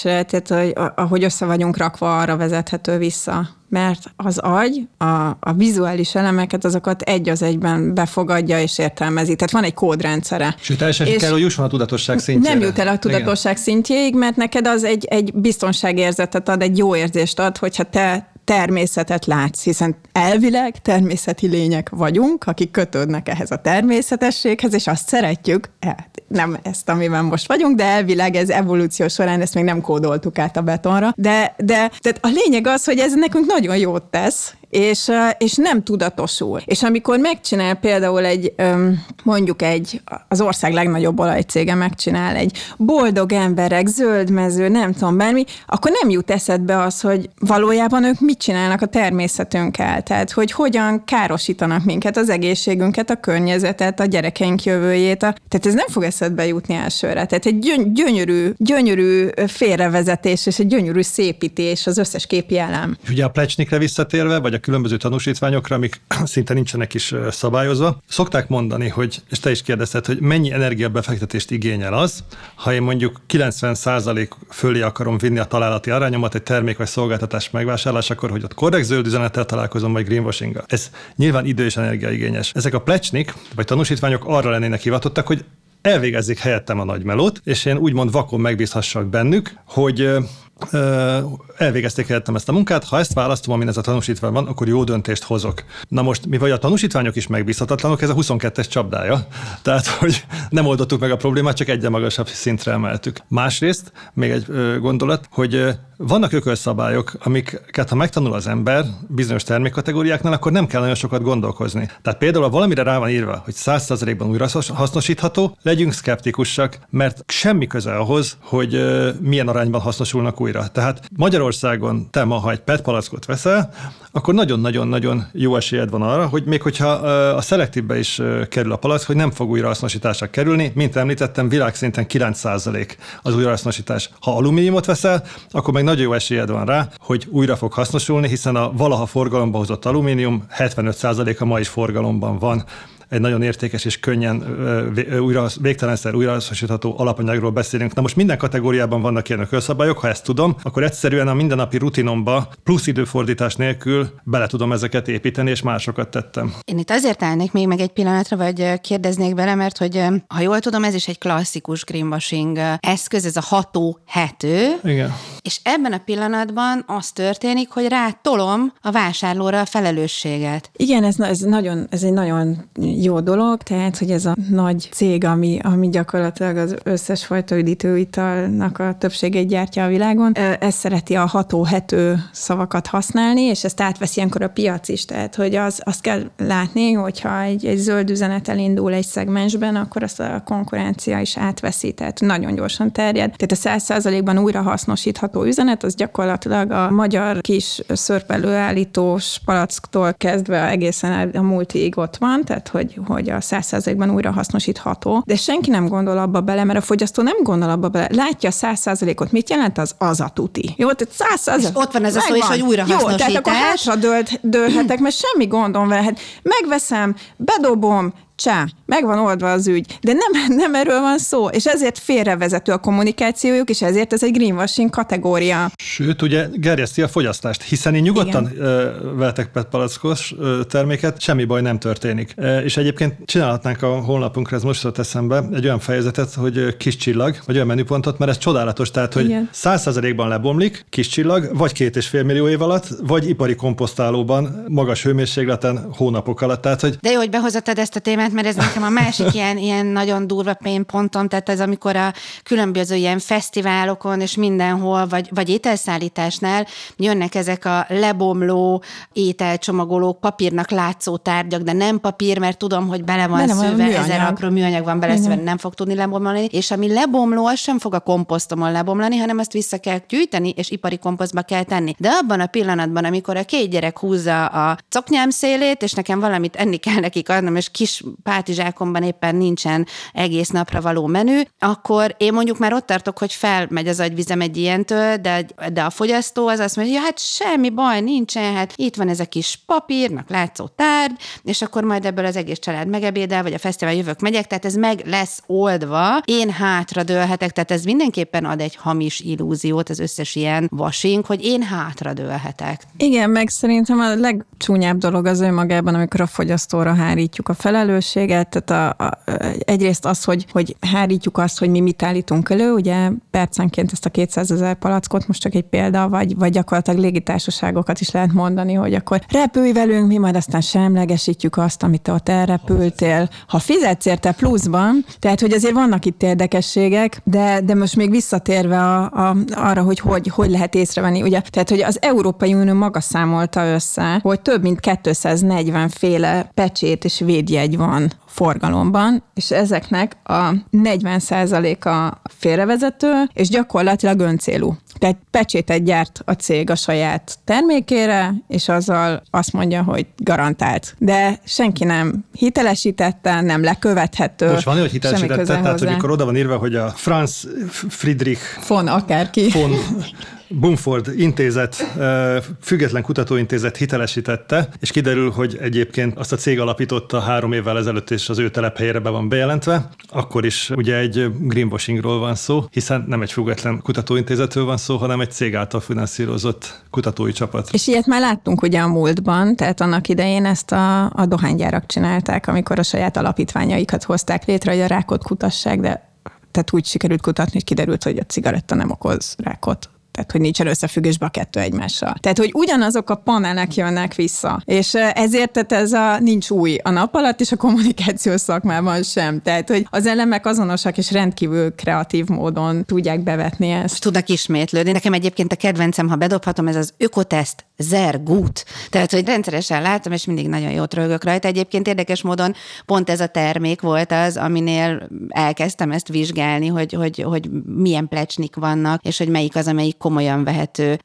viselkedésre, tehát hogy, ahogy össze vagyunk rakva, arra vezethető vissza mert az agy a, a vizuális elemeket, azokat egy az egyben befogadja és értelmezi. Tehát van egy kódrendszere. Sőt, teljesen és kell, hogy jusson a tudatosság szintjére. Nem jut el a tudatosság Igen. szintjéig, mert neked az egy, egy biztonságérzetet ad, egy jó érzést ad, hogyha te természetet látsz, hiszen elvileg természeti lények vagyunk, akik kötődnek ehhez a természetességhez, és azt szeretjük, hát nem ezt, amiben most vagyunk, de elvileg ez evolúció során ezt még nem kódoltuk át a betonra. De, de, de a lényeg az, hogy ez nekünk nagyon jót tesz, és, és nem tudatosul. És amikor megcsinál például egy, mondjuk egy, az ország legnagyobb olajcége megcsinál egy boldog emberek, zöld mező, nem tudom, bármi, akkor nem jut eszedbe az, hogy valójában ők mit csinálnak a természetünkkel, tehát hogy hogyan károsítanak minket, az egészségünket, a környezetet, a gyerekeink jövőjét. A, tehát ez nem fog eszedbe jutni elsőre. Tehát egy gyönyörű, gyönyörű félrevezetés és egy gyönyörű szépítés az összes képi elem. Ugye a plecsnikre visszatérve, vagy a különböző tanúsítványokra, amik szinte nincsenek is szabályozva. Szokták mondani, hogy, és te is kérdezted, hogy mennyi energiabefektetést igényel az, ha én mondjuk 90% fölé akarom vinni a találati arányomat egy termék vagy szolgáltatás megvásárlásakor, hogy ott korrekt zöld üzenettel találkozom, vagy greenwashing -a. Ez nyilván idő és energiaigényes. Ezek a plecsnik, vagy tanúsítványok arra lennének hivatottak, hogy elvégezzék helyettem a nagymelót, és én úgymond vakon megbízhassak bennük, hogy elvégezték helyettem ezt a munkát, ha ezt választom, amin ez a tanúsítvány van, akkor jó döntést hozok. Na most, mi vagy a tanúsítványok is megbízhatatlanok, ez a 22-es csapdája. Tehát, hogy nem oldottuk meg a problémát, csak egyre magasabb szintre emeltük. Másrészt, még egy gondolat, hogy vannak ökölszabályok, amiket ha megtanul az ember bizonyos termékkategóriáknál, akkor nem kell nagyon sokat gondolkozni. Tehát például, ha valamire rá van írva, hogy 100%-ban újra hasznosítható, legyünk szkeptikusak, mert semmi köze ahhoz, hogy milyen arányban hasznosulnak újra. Tehát Magyarországon te ma, ha egy PET palackot veszel, akkor nagyon-nagyon-nagyon jó esélyed van arra, hogy még hogyha a szelektívbe is kerül a palack, hogy nem fog újrahasznosításra kerülni, mint említettem, világszinten 9% az újrahasznosítás. Ha alumíniumot veszel, akkor meg nagyon jó esélyed van rá, hogy újra fog hasznosulni, hiszen a valaha forgalomba hozott alumínium 75%-a ma is forgalomban van egy nagyon értékes és könnyen újra, végtelenszer újrahasznosítható alapanyagról beszélünk. Na most minden kategóriában vannak ilyen ökölszabályok, ha ezt tudom, akkor egyszerűen a mindennapi rutinomba plusz időfordítás nélkül bele tudom ezeket építeni, és másokat tettem. Én itt azért állnék még meg egy pillanatra, vagy kérdeznék bele, mert hogy ha jól tudom, ez is egy klasszikus greenwashing eszköz, ez a ható hető. Igen. És ebben a pillanatban az történik, hogy rátolom a vásárlóra a felelősséget. Igen, ez, ez, nagyon, ez egy nagyon jó dolog, tehát, hogy ez a nagy cég, ami, ami gyakorlatilag az összes fajta üdítőitalnak a többségét gyártja a világon, ez szereti a ható-hető szavakat használni, és ezt átveszi ilyenkor a piac is, tehát, hogy az, azt kell látni, hogyha egy, egy zöld üzenet elindul egy szegmensben, akkor azt a konkurencia is átveszi, tehát nagyon gyorsan terjed. Tehát a száz százalékban újra hasznosítható üzenet, az gyakorlatilag a magyar kis szörpelőállítós palacktól kezdve egészen a multiig ott van, tehát hogy hogy, hogy a százszerzékben újra hasznosítható, de senki nem gondol abba bele, mert a fogyasztó nem gondol abba bele. Látja a száz százalékot, mit jelent az? Az a tuti. Jó, tehát száz százalék. Ott van ez a szó is, hogy újra Jó, tehát akkor hátra dőlhetek, mert semmi gondom vele. Hát megveszem, bedobom, csá, meg van oldva az ügy. De nem, nem erről van szó, és ezért félrevezető a kommunikációjuk, és ezért ez egy greenwashing kategória. Sőt, ugye gerjeszti a fogyasztást, hiszen én nyugodtan vehetek PET palackos terméket, semmi baj nem történik. És egyébként csinálhatnánk a honlapunkra, ez most eszembe, egy olyan fejezetet, hogy kis csillag, vagy olyan menüpontot, mert ez csodálatos, tehát, hogy száz százalékban lebomlik, kis csillag, vagy két és fél millió év alatt, vagy ipari komposztálóban, magas hőmérsékleten hónapok alatt. Tehát, hogy... De jó, hogy behozottad ezt a témát, mert ez nekem a másik ilyen, ilyen nagyon durva pain pontom, tehát ez amikor a különböző ilyen fesztiválokon és mindenhol, vagy, vagy ételszállításnál jönnek ezek a lebomló ételcsomagolók, papírnak látszó tárgyak, de nem papír, mert tudom, hogy bele van bele szőve, műanyag. ezer apró műanyag van bele szőve, nem fog tudni lebomlani, és ami lebomló, az sem fog a komposztomon lebomlani, hanem azt vissza kell gyűjteni, és ipari komposztba kell tenni. De abban a pillanatban, amikor a két gyerek húzza a coknyám szélét, és nekem valamit enni kell nekik adnom, és kis pátizsákomban éppen nincsen egész napra való menü, akkor én mondjuk már ott tartok, hogy felmegy az agyvizem egy ilyentől, de, de a fogyasztó az azt mondja, hogy hát semmi baj nincsen, hát itt van ez a kis papírnak látszó tárgy, és akkor majd ebből az egész család megebédel, vagy a fesztivál jövök, megyek, tehát ez meg lesz oldva, én hátra dőlhetek, tehát ez mindenképpen ad egy hamis illúziót az összes ilyen vasink, hogy én hátra dőlhetek. Igen, meg szerintem a legcsúnyább dolog az önmagában, amikor a fogyasztóra hárítjuk a felelősséget, felelősséget, tehát a, a, egyrészt az, hogy, hogy hárítjuk azt, hogy mi mit állítunk elő, ugye percenként ezt a 200 ezer palackot, most csak egy példa, vagy, vagy gyakorlatilag légitársaságokat is lehet mondani, hogy akkor repülj velünk, mi majd aztán semlegesítjük azt, amit te ott elrepültél. Ha fizetsz érte pluszban, tehát hogy azért vannak itt érdekességek, de, de most még visszatérve a, a, arra, hogy, hogy hogy lehet észrevenni, ugye, tehát hogy az Európai Unió maga számolta össze, hogy több mint 240 féle pecsét és védjegy van forgalomban, és ezeknek a 40%-a félrevezető, és gyakorlatilag öncélú. Tehát pecsétet gyárt a cég a saját termékére, és azzal azt mondja, hogy garantált. De senki nem hitelesítette, nem lekövethető. Most van, hogy hitelesítette, tehát hogy mikor oda van írva, hogy a Franz Friedrich von akárki. Von Bumford intézet, független kutatóintézet hitelesítette, és kiderül, hogy egyébként azt a cég alapította három évvel ezelőtt, és az ő telephelyére be van bejelentve, akkor is ugye egy greenwashingról van szó, hiszen nem egy független kutatóintézetről van szó, hanem egy cég által finanszírozott kutatói csapat. És ilyet már láttunk ugye a múltban, tehát annak idején ezt a, a dohánygyárak csinálták, amikor a saját alapítványaikat hozták létre, hogy a rákot kutassák, de tehát úgy sikerült kutatni, hogy kiderült, hogy a cigaretta nem okoz rákot tehát hogy nincsen összefüggésben a kettő egymással. Tehát, hogy ugyanazok a panelek jönnek vissza, és ezért tehát ez a nincs új a nap alatt, és a kommunikációs szakmában sem. Tehát, hogy az elemek azonosak, és rendkívül kreatív módon tudják bevetni ezt. Tudnak ismétlődni. Nekem egyébként a kedvencem, ha bedobhatom, ez az ökoteszt Zer Gut. Tehát, hogy rendszeresen látom, és mindig nagyon jót rögök rajta. Egyébként érdekes módon pont ez a termék volt az, aminél elkezdtem ezt vizsgálni, hogy, hogy, hogy milyen plecsnik vannak, és hogy melyik az, amelyik komolyan vehető.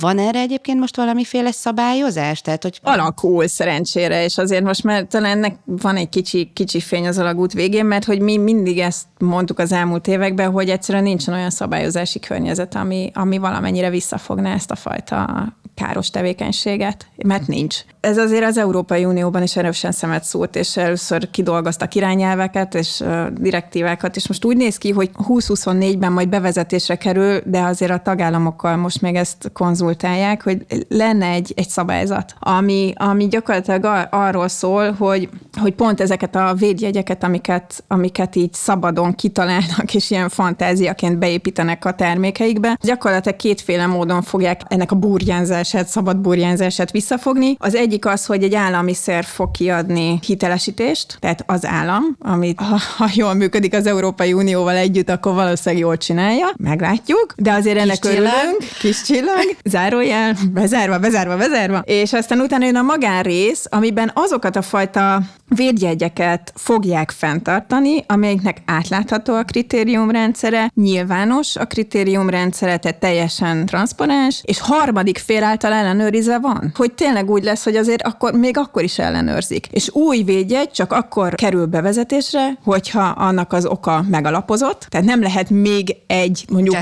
Van erre egyébként most valamiféle szabályozás? Tehát, hogy... Alakul szerencsére, és azért most már talán ennek van egy kicsi, kicsi fény az alagút végén, mert hogy mi mindig ezt mondtuk az elmúlt években, hogy egyszerűen nincsen olyan szabályozási környezet, ami, ami valamennyire visszafogná ezt a fajta káros tevékenységet, mert nincs. Ez azért az Európai Unióban is erősen szemet szólt, és először kidolgoztak irányelveket és direktívákat, és most úgy néz ki, hogy 2024-ben majd bevezetésre kerül, de azért a tagállamokkal most még ezt konzultálják, hogy lenne egy, egy szabályzat, ami, ami gyakorlatilag arról szól, hogy, hogy pont ezeket a védjegyeket, amiket, amiket így szabadon kitalálnak, és ilyen fantáziaként beépítenek a termékeikbe, gyakorlatilag kétféle módon fogják ennek a burjánzását, szabad burjánzását visszafogni. Az egy egyik az, hogy egy állami szerv fog kiadni hitelesítést, tehát az állam, amit ha, ha jól működik az Európai Unióval együtt, akkor valószínűleg jól csinálja, meglátjuk, de azért kis ennek csillag. kis csillag, zárójel, bezárva, bezárva, bezárva, és aztán utána jön a magánrész, amiben azokat a fajta védjegyeket fogják fenntartani, amelyiknek átlátható a kritériumrendszere, nyilvános a kritériumrendszere, tehát teljesen transzparens, és harmadik fél által ellenőrizve van, hogy tényleg úgy lesz, hogy azért akkor még akkor is ellenőrzik. És új védjegy csak akkor kerül bevezetésre, hogyha annak az oka megalapozott, tehát nem lehet még egy mondjuk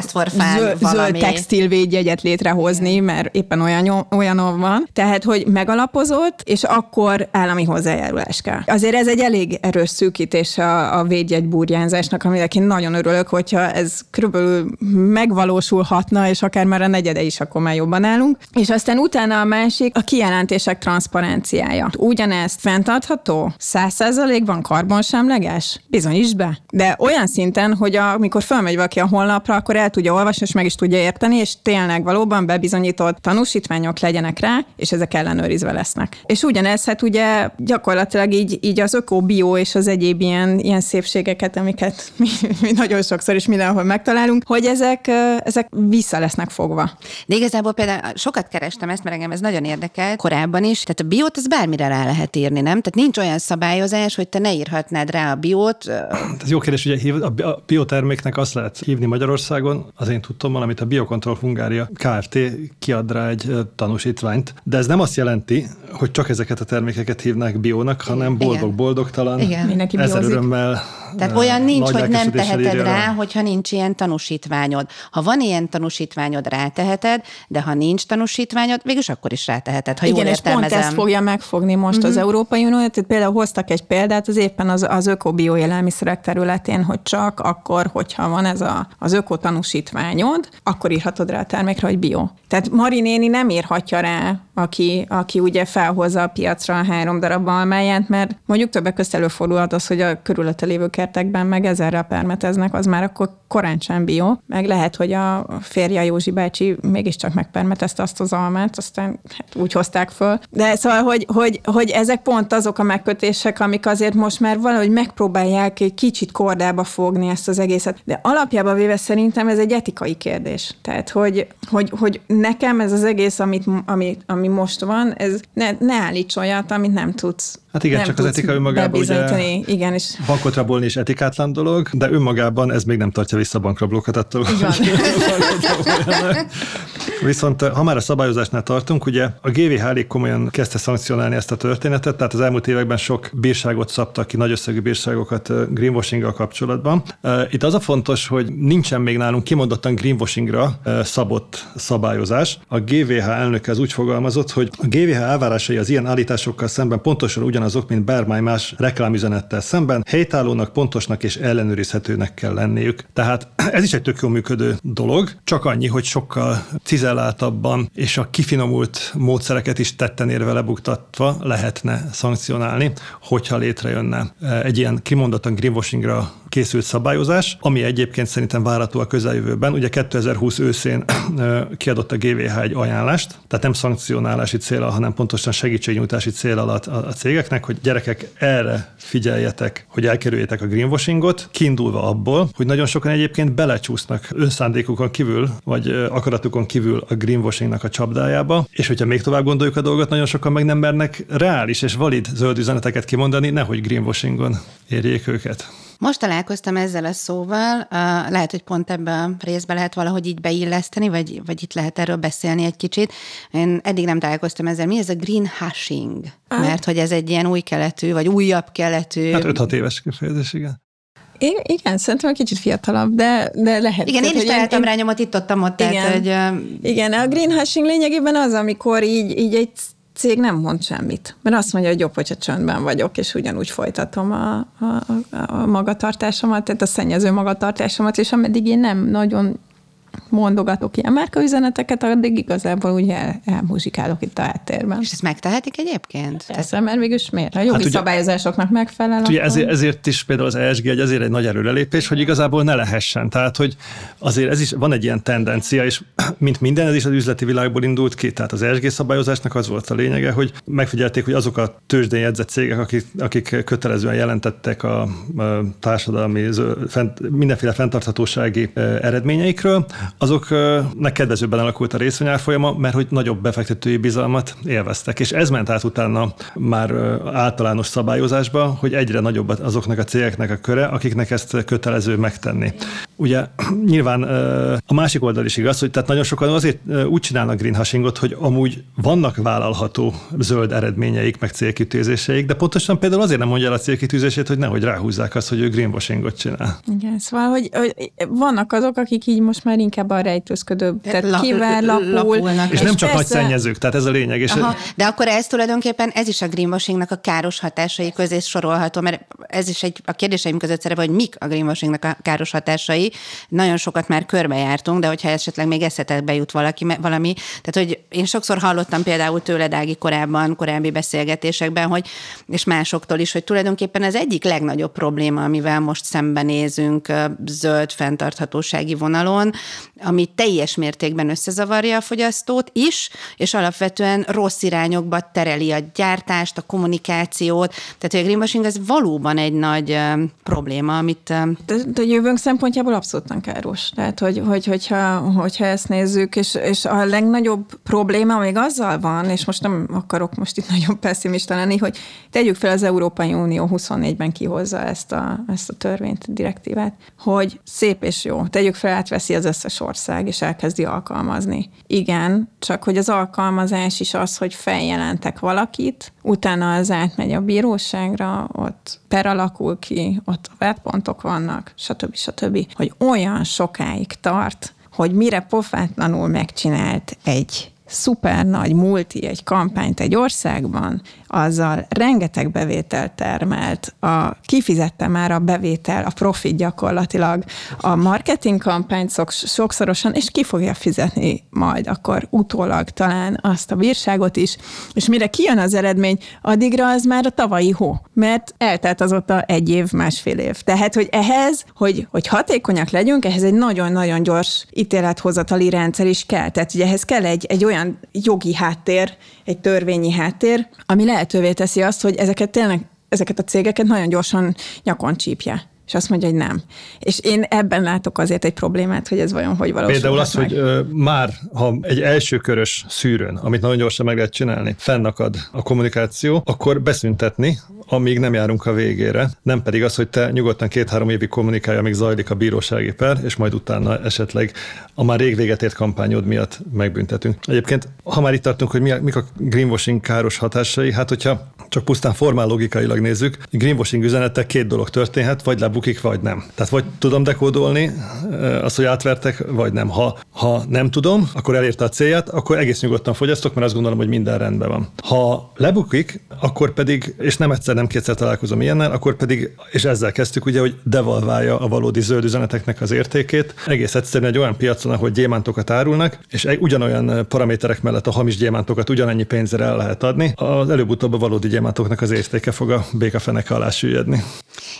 zöld, zöld textil védjegyet létrehozni, mert éppen olyan, olyan van. Tehát, hogy megalapozott, és akkor állami hozzájárulás kell. Azért ez egy elég erős szűkítés a, a védjegy burjánzásnak, aminek én nagyon örülök, hogyha ez körülbelül megvalósulhatna, és akár már a negyede is, akkor már jobban állunk. És aztán utána a másik, a kijelentések transzparenciája. Ugyanezt fenntartható? Száz százalékban karbonsemleges? Bizonyíts be. De olyan szinten, hogy amikor fölmegy valaki a honlapra, akkor el tudja olvasni, és meg is tudja érteni, és tényleg valóban bebizonyított tanúsítványok legyenek rá, és ezek ellenőrizve lesznek. És ugyanez, hát ugye gyakorlatilag így, így az öko-bio és az egyéb ilyen, ilyen szépségeket, amiket mi, mi nagyon sokszor is mindenhol megtalálunk, hogy ezek, ezek vissza lesznek fogva. De igazából például sokat kerestem ezt, mert engem ez nagyon érdekel korábban is, tehát a biót az bármire rá lehet írni, nem? Tehát nincs olyan szabályozás, hogy te ne írhatnád rá a biót. Ez jó kérdés, ugye a bioterméknek azt lehet hívni Magyarországon, az én tudtom, amit a Biocontrol Hungária Kft. kiad rá egy tanúsítványt, de ez nem azt jelenti, hogy csak ezeket a termékeket hívnák biónak, hanem boldog-boldogtalan, ezer örömmel tehát olyan nincs, hogy nem teheted rá, rá, hogyha nincs ilyen tanúsítványod. Ha van ilyen tanúsítványod, ráteheted, de ha nincs tanúsítványod, végülis akkor is ráteheted, ha Igen, jól és pont pont ezt fogja megfogni most uh-huh. az mhm. Európai Unió. Tehát például hoztak egy példát, az éppen az, az öko-bio élelmiszerek területén, hogy csak akkor, hogyha van ez a, az öko-tanúsítványod, akkor írhatod rá a termékre, hogy bio. Tehát Mari néni nem írhatja rá, aki, aki ugye felhozza a piacra a három darab almáját, mert mondjuk többek között előfordulhat az, hogy a körülötte lévő kertekben meg ezerrel permeteznek, az már akkor korán sem bio. Meg lehet, hogy a férje Józsi bácsi mégiscsak megpermetezte azt az almát, aztán hát úgy hozták föl. De szóval, hogy, hogy, hogy ezek pont azok a megkötések, amik azért most már valahogy megpróbálják egy kicsit kordába fogni ezt az egészet. De alapjában véve szerintem ez egy etikai kérdés. Tehát, hogy, hogy, hogy nekem ez az egész, amit, ami, ami most van, ez ne, ne állíts olyat, amit nem tudsz Hát igen, nem csak az etika önmagában ugye igen, és... bankot rabolni is etikátlan dolog, de önmagában ez még nem tartja vissza a bankrablókat attól, Viszont ha már a szabályozásnál tartunk, ugye a GVH komolyan kezdte szankcionálni ezt a történetet, tehát az elmúlt években sok bírságot szabtak ki, nagy összegű bírságokat greenwashing kapcsolatban. Itt az a fontos, hogy nincsen még nálunk kimondottan greenwashingra szabott szabályozás. A GVH elnöke az úgy fogalmazott, hogy a GVH elvárásai az ilyen állításokkal szemben pontosan ugyanazok, mint bármely más reklámüzenettel szemben, helytállónak, pontosnak és ellenőrizhetőnek kell lenniük. Tehát ez is egy tök jó működő dolog, csak annyi, hogy sokkal cizelláltabban és a kifinomult módszereket is tetten érve lebuktatva lehetne szankcionálni, hogyha létrejönne egy ilyen kimondottan greenwashingra készült szabályozás, ami egyébként szerintem várható a közeljövőben. Ugye 2020 őszén kiadott a GVH egy ajánlást, tehát nem szankcionálási célra, hanem pontosan segítségnyújtási cél alatt a cégeknek, hogy gyerekek erre figyeljetek, hogy elkerüljétek a greenwashingot, kiindulva abból, hogy nagyon sokan egyébként belecsúsznak önszándékukon kívül, vagy akaratukon kívül a greenwashingnak a csapdájába, és hogyha még tovább gondoljuk a dolgot, nagyon sokan meg nem mernek reális és valid zöld üzeneteket kimondani, nehogy greenwashingon érjék őket. Most találkoztam ezzel a szóval, lehet, hogy pont ebbe a részbe lehet valahogy így beilleszteni, vagy, vagy itt lehet erről beszélni egy kicsit. Én eddig nem találkoztam ezzel. Mi ez a greenhashing? Mert hogy ez egy ilyen új keletű, vagy újabb keletű. Hát 5-6 éves kifejezés, igen. Én, igen, szerintem egy kicsit fiatalabb, de, de lehet. Igen, én is találtam rá nyomot itt ott, ott igen, tehát, hogy... Igen, a greenhashing lényegében az, amikor így, így egy cég nem mond semmit. Mert azt mondja, hogy jobb, hogyha csöndben vagyok, és ugyanúgy folytatom a, a, a magatartásomat, tehát a szennyező magatartásomat, és ameddig én nem nagyon mondogatok ilyen márkaüzeneteket, addig igazából ugye el, elmuzsikálok itt a háttérben. És ezt megtehetik egyébként? Persze, mert végülis miért? A jogi hát ugye, szabályozásoknak megfelel. Ugye ezért, ezért is például az ESG egy azért egy nagy előrelépés, hogy igazából ne lehessen. Tehát, hogy azért ez is van egy ilyen tendencia, és mint minden, ez is az üzleti világból indult ki. Tehát az ESG szabályozásnak az volt a lényege, hogy megfigyelték, hogy azok a tőzsdén jegyzett cégek, akik, akik kötelezően jelentettek a, a társadalmi, fent, mindenféle fenntarthatósági eredményeikről, azoknak kedvezőbben alakult a részvényárfolyama, mert hogy nagyobb befektetői bizalmat élveztek. És ez ment át utána már általános szabályozásba, hogy egyre nagyobb azoknak a cégeknek a köre, akiknek ezt kötelező megtenni. Ugye nyilván a másik oldal is igaz, hogy tehát nagyon sokan azért úgy csinálnak greenhashingot, hogy amúgy vannak vállalható zöld eredményeik, meg célkitűzéseik, de pontosan például azért nem mondja el a célkitűzését, hogy nehogy ráhúzzák azt, hogy ő greenwashingot csinál. Igen, szóval, hogy, hogy vannak azok, akik így most már inkább a rejtőzködő, tehát La, kivel lapul. És, és nem csak persze... nagy szennyezők, tehát ez a lényeg. És Aha, de akkor ez tulajdonképpen, ez is a greenwashingnak a káros hatásai közé sorolható, mert ez is egy, a kérdéseim között szerepel, hogy mik a greenwashingnak a káros hatásai. Nagyon sokat már körbejártunk, de hogyha esetleg még eszetekbe jut valaki, valami, tehát hogy én sokszor hallottam például tőled, Ági, korábban, korábbi beszélgetésekben, hogy, és másoktól is, hogy tulajdonképpen ez egyik legnagyobb probléma, amivel most szembenézünk zöld fenntarthatósági vonalon, ami teljes mértékben összezavarja a fogyasztót is, és alapvetően rossz irányokba tereli a gyártást, a kommunikációt. Tehát, hogy a greenwashing ez valóban egy nagy probléma, amit... De, de jövőnk szempontjából abszolút nem káros. Tehát, hogy, hogy, hogyha, hogyha ezt nézzük, és, és a legnagyobb probléma még azzal van, és most nem akarok most itt nagyon pessimista lenni, hogy tegyük fel az Európai Unió 24-ben kihozza ezt a, ezt a törvényt, a direktívát, hogy szép és jó, tegyük fel, átveszi az összes ország, és elkezdi alkalmazni. Igen, csak hogy az alkalmazás is az, hogy feljelentek valakit, utána az átmegy a bíróságra, ott per alakul ki, ott a vetpontok vannak, stb. stb. Hogy olyan sokáig tart, hogy mire pofátlanul megcsinált egy szuper nagy multi, egy kampányt egy országban, azzal rengeteg bevételt termelt, a, kifizette már a bevétel, a profit gyakorlatilag a marketing kampányt sokszorosan, és ki fogja fizetni majd akkor utólag talán azt a bírságot is, és mire kijön az eredmény, addigra az már a tavalyi hó, mert eltelt azóta egy év, másfél év. Tehát, hogy ehhez, hogy, hogy hatékonyak legyünk, ehhez egy nagyon-nagyon gyors ítélethozatali rendszer is kell. Tehát ugye ehhez kell egy, egy olyan jogi háttér, egy törvényi háttér, ami lehetővé teszi azt, hogy ezeket tényleg ezeket a cégeket nagyon gyorsan nyakon csípje és azt mondja, hogy nem. És én ebben látok azért egy problémát, hogy ez vajon hogy valósul. Például az, meg. hogy ö, már, ha egy elsőkörös szűrőn, amit nagyon gyorsan meg lehet csinálni, fennakad a kommunikáció, akkor beszüntetni, amíg nem járunk a végére, nem pedig az, hogy te nyugodtan két-három évig kommunikálja, amíg zajlik a bírósági per, és majd utána esetleg a már rég véget ért kampányod miatt megbüntetünk. Egyébként, ha már itt tartunk, hogy mi a, mik a greenwashing káros hatásai, hát hogyha csak pusztán formál logikailag nézzük, greenwashing üzenetek két dolog történhet, vagy lebukik, vagy nem. Tehát vagy tudom dekódolni eh, azt, hogy átvertek, vagy nem. Ha, ha nem tudom, akkor elérte a célját, akkor egész nyugodtan fogyasztok, mert azt gondolom, hogy minden rendben van. Ha lebukik, akkor pedig, és nem egyszer, nem kétszer találkozom ilyennel, akkor pedig, és ezzel kezdtük ugye, hogy devalválja a valódi zöld üzeneteknek az értékét. Egész egyszerűen egy olyan piacon, ahol gyémántokat árulnak, és ugyanolyan paraméterek mellett a hamis gyémántokat ugyanannyi pénzre el lehet adni, az előbb-utóbb a valódi gyémántoknak az értéke fog a békafeneke alá süllyedni.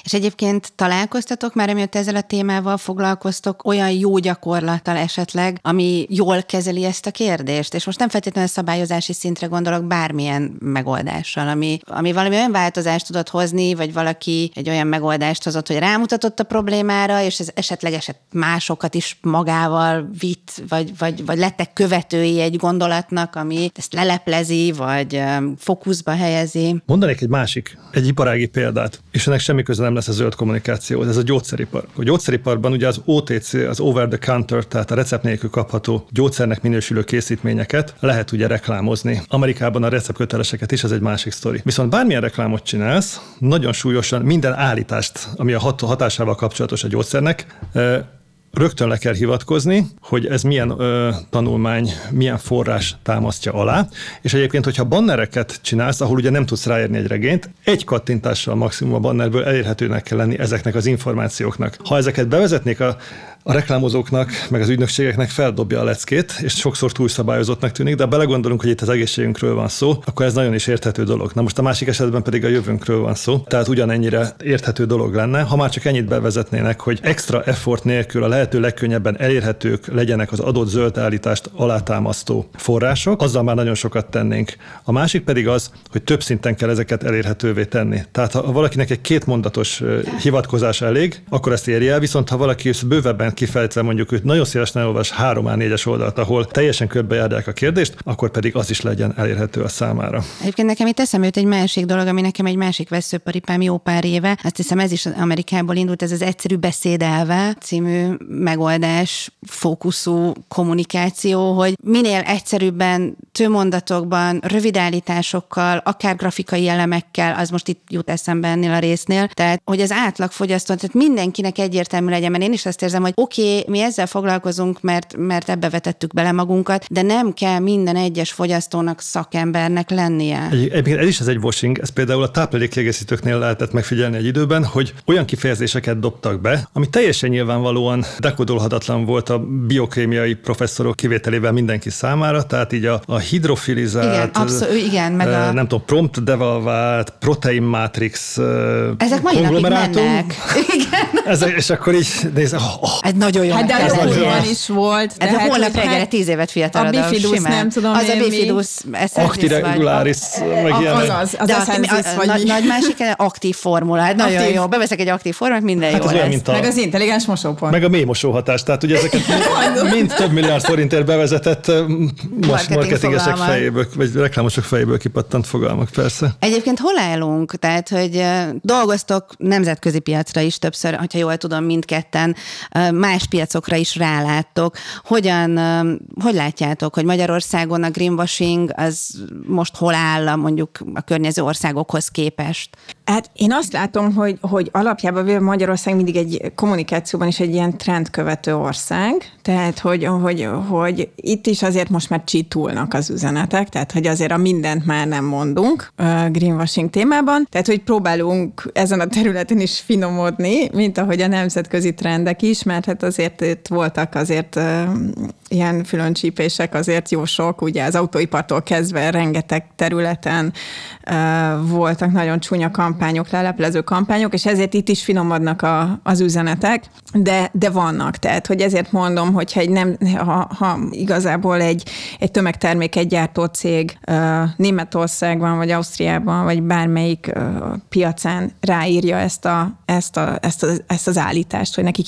És egyébként találkoztatok már, amiatt ezzel a témával foglalkoztok, olyan jó gyakorlattal esetleg, ami jól kezeli ezt a kérdést? És most nem feltétlenül szabályozási szintre gondolok bármilyen megoldással, ami, ami valami olyan változást tudott hozni, vagy valaki egy olyan megoldást hozott, hogy rámutatott a problémára, és ez esetleg eset másokat is magával vitt, vagy, vagy, vagy lettek követői egy gondolatnak, ami ezt leleplezi, vagy fókuszba helyezi. Mondanék egy másik, egy iparági példát, és ennek semmi köze nem lesz a zöld kommunikáció, ez a gyógyszeripar. A gyógyszeriparban ugye az OTC, az over the counter, tehát a recept nélkül kapható gyógyszernek minősülő készítményeket lehet ugye reklámozni. Amerikában a receptköteleseket is, ez egy másik sztori. Viszont bármilyen reklámot csinálsz, nagyon súlyosan minden állítást, ami a hat- hatásával kapcsolatos a gyógyszernek, rögtön le kell hivatkozni, hogy ez milyen ö, tanulmány, milyen forrás támasztja alá, és egyébként, hogyha bannereket csinálsz, ahol ugye nem tudsz ráérni egy regényt, egy kattintással maximum a bannerből elérhetőnek kell lenni ezeknek az információknak. Ha ezeket bevezetnék a a reklámozóknak, meg az ügynökségeknek feldobja a leckét, és sokszor túlszabályozottnak tűnik, de ha belegondolunk, hogy itt az egészségünkről van szó, akkor ez nagyon is érthető dolog. Na most a másik esetben pedig a jövőnkről van szó, tehát ugyanennyire érthető dolog lenne, ha már csak ennyit bevezetnének, hogy extra effort nélkül a lehető legkönnyebben elérhetők legyenek az adott zöld állítást alátámasztó források, azzal már nagyon sokat tennénk. A másik pedig az, hogy több szinten kell ezeket elérhetővé tenni. Tehát ha valakinek egy kétmondatos hivatkozás elég, akkor ezt érje el, viszont ha valaki bővebben kifejtve mondjuk hogy nagyon szívesen elolvas 3 a 4-es oldalt, ahol teljesen körbejárják a kérdést, akkor pedig az is legyen elérhető a számára. Egyébként nekem itt eszembe jut egy másik dolog, ami nekem egy másik veszőparipám jó pár éve. Azt hiszem ez is Amerikából indult, ez az egyszerű beszédelve című megoldás, fókuszú kommunikáció, hogy minél egyszerűbben, mondatokban, rövid állításokkal, akár grafikai elemekkel, az most itt jut eszembe ennél a résznél, tehát hogy az átlagfogyasztó, tehát mindenkinek egyértelmű legyen, mert én is azt érzem, hogy oké, okay, mi ezzel foglalkozunk, mert, mert ebbe vetettük bele magunkat, de nem kell minden egyes fogyasztónak szakembernek lennie. Egyébként ez is ez egy washing, ez például a táplálékkiegészítőknél lehetett megfigyelni egy időben, hogy olyan kifejezéseket dobtak be, ami teljesen nyilvánvalóan dekodolhatatlan volt a biokémiai professzorok kivételével mindenki számára, tehát így a, a hidrofilizált, igen, abszol, igen, meg a... nem tudom, prompt devalvált, protein matrix Ezek mai napig mennek. Igen. Ezek, és akkor így néz, oh, oh, egy nagyon jó hát de az nagyon is volt. De, de hát, holnap reggelre hát tíz évet fiatalabb. A bifidus, nem tudom Az a bifidus Actiregularis, meg ilyen. Az az, az az vagy Nagy másik, aktív formula. Hát nagyon jó. Beveszek egy aktív formát, minden hát jó lesz. Mint a, meg az intelligens mosópont. Meg a mély mosóhatás. Tehát ugye ezeket mind több milliárd forintért bevezetett marketing cégesek fejéből, vagy reklámosok fejéből kipattant fogalmak, persze. Egyébként hol állunk? Tehát, hogy dolgoztok nemzetközi piacra is többször, hogyha jól tudom, mindketten, más piacokra is ráláttok. Hogyan, hogy látjátok, hogy Magyarországon a greenwashing az most hol áll mondjuk a környező országokhoz képest? Hát én azt látom, hogy, hogy alapjában véve Magyarország mindig egy kommunikációban is egy ilyen trendkövető ország, tehát hogy, hogy, hogy itt is azért most már csitulnak az üzenetek, tehát hogy azért a mindent már nem mondunk greenwashing témában, tehát hogy próbálunk ezen a területen is finomodni, mint ahogy a nemzetközi trendek is, mert hát azért itt voltak azért ilyen fülöncsípések azért jó sok, ugye az autóipartól kezdve rengeteg területen voltak nagyon csúnya kampányok, leleplező kampányok, és ezért itt is finomodnak a, az üzenetek, de, de vannak, tehát hogy ezért mondom, hogyha egy nem, ha, ha igazából egy, egy tömegterméket gyártó cég Németországban, vagy Ausztriában, vagy bármelyik piacán ráírja ezt, a, ezt, a, ezt, a, ezt az állítást, hogy neki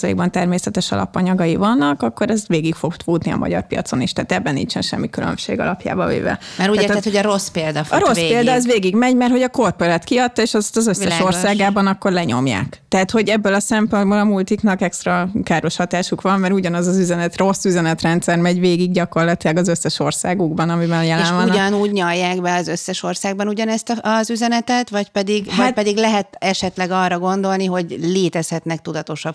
94%-ban természetes alapanyagai vannak, akkor ez végig fog futni a magyar piacon is, tehát ebben nincsen semmi különbség alapjába véve. Mert úgy érted, hogy a rossz példa A rossz végig. példa az végig megy, mert hogy a korporát kiadta, és azt az összes Világos. országában akkor lenyomják. Tehát, hogy ebből a szempontból a multiknak extra káros hatásuk van, mert ugyanaz az üzenet, rossz üzenetrendszer megy végig gyakorlatilag az összes országukban, amiben jelen és vannak. ugyanúgy nyalják be az összes országban ugyanezt az üzenetet, vagy pedig, hát, vagy pedig lehet esetleg arra gondolni, hogy létezhetnek tudatosabb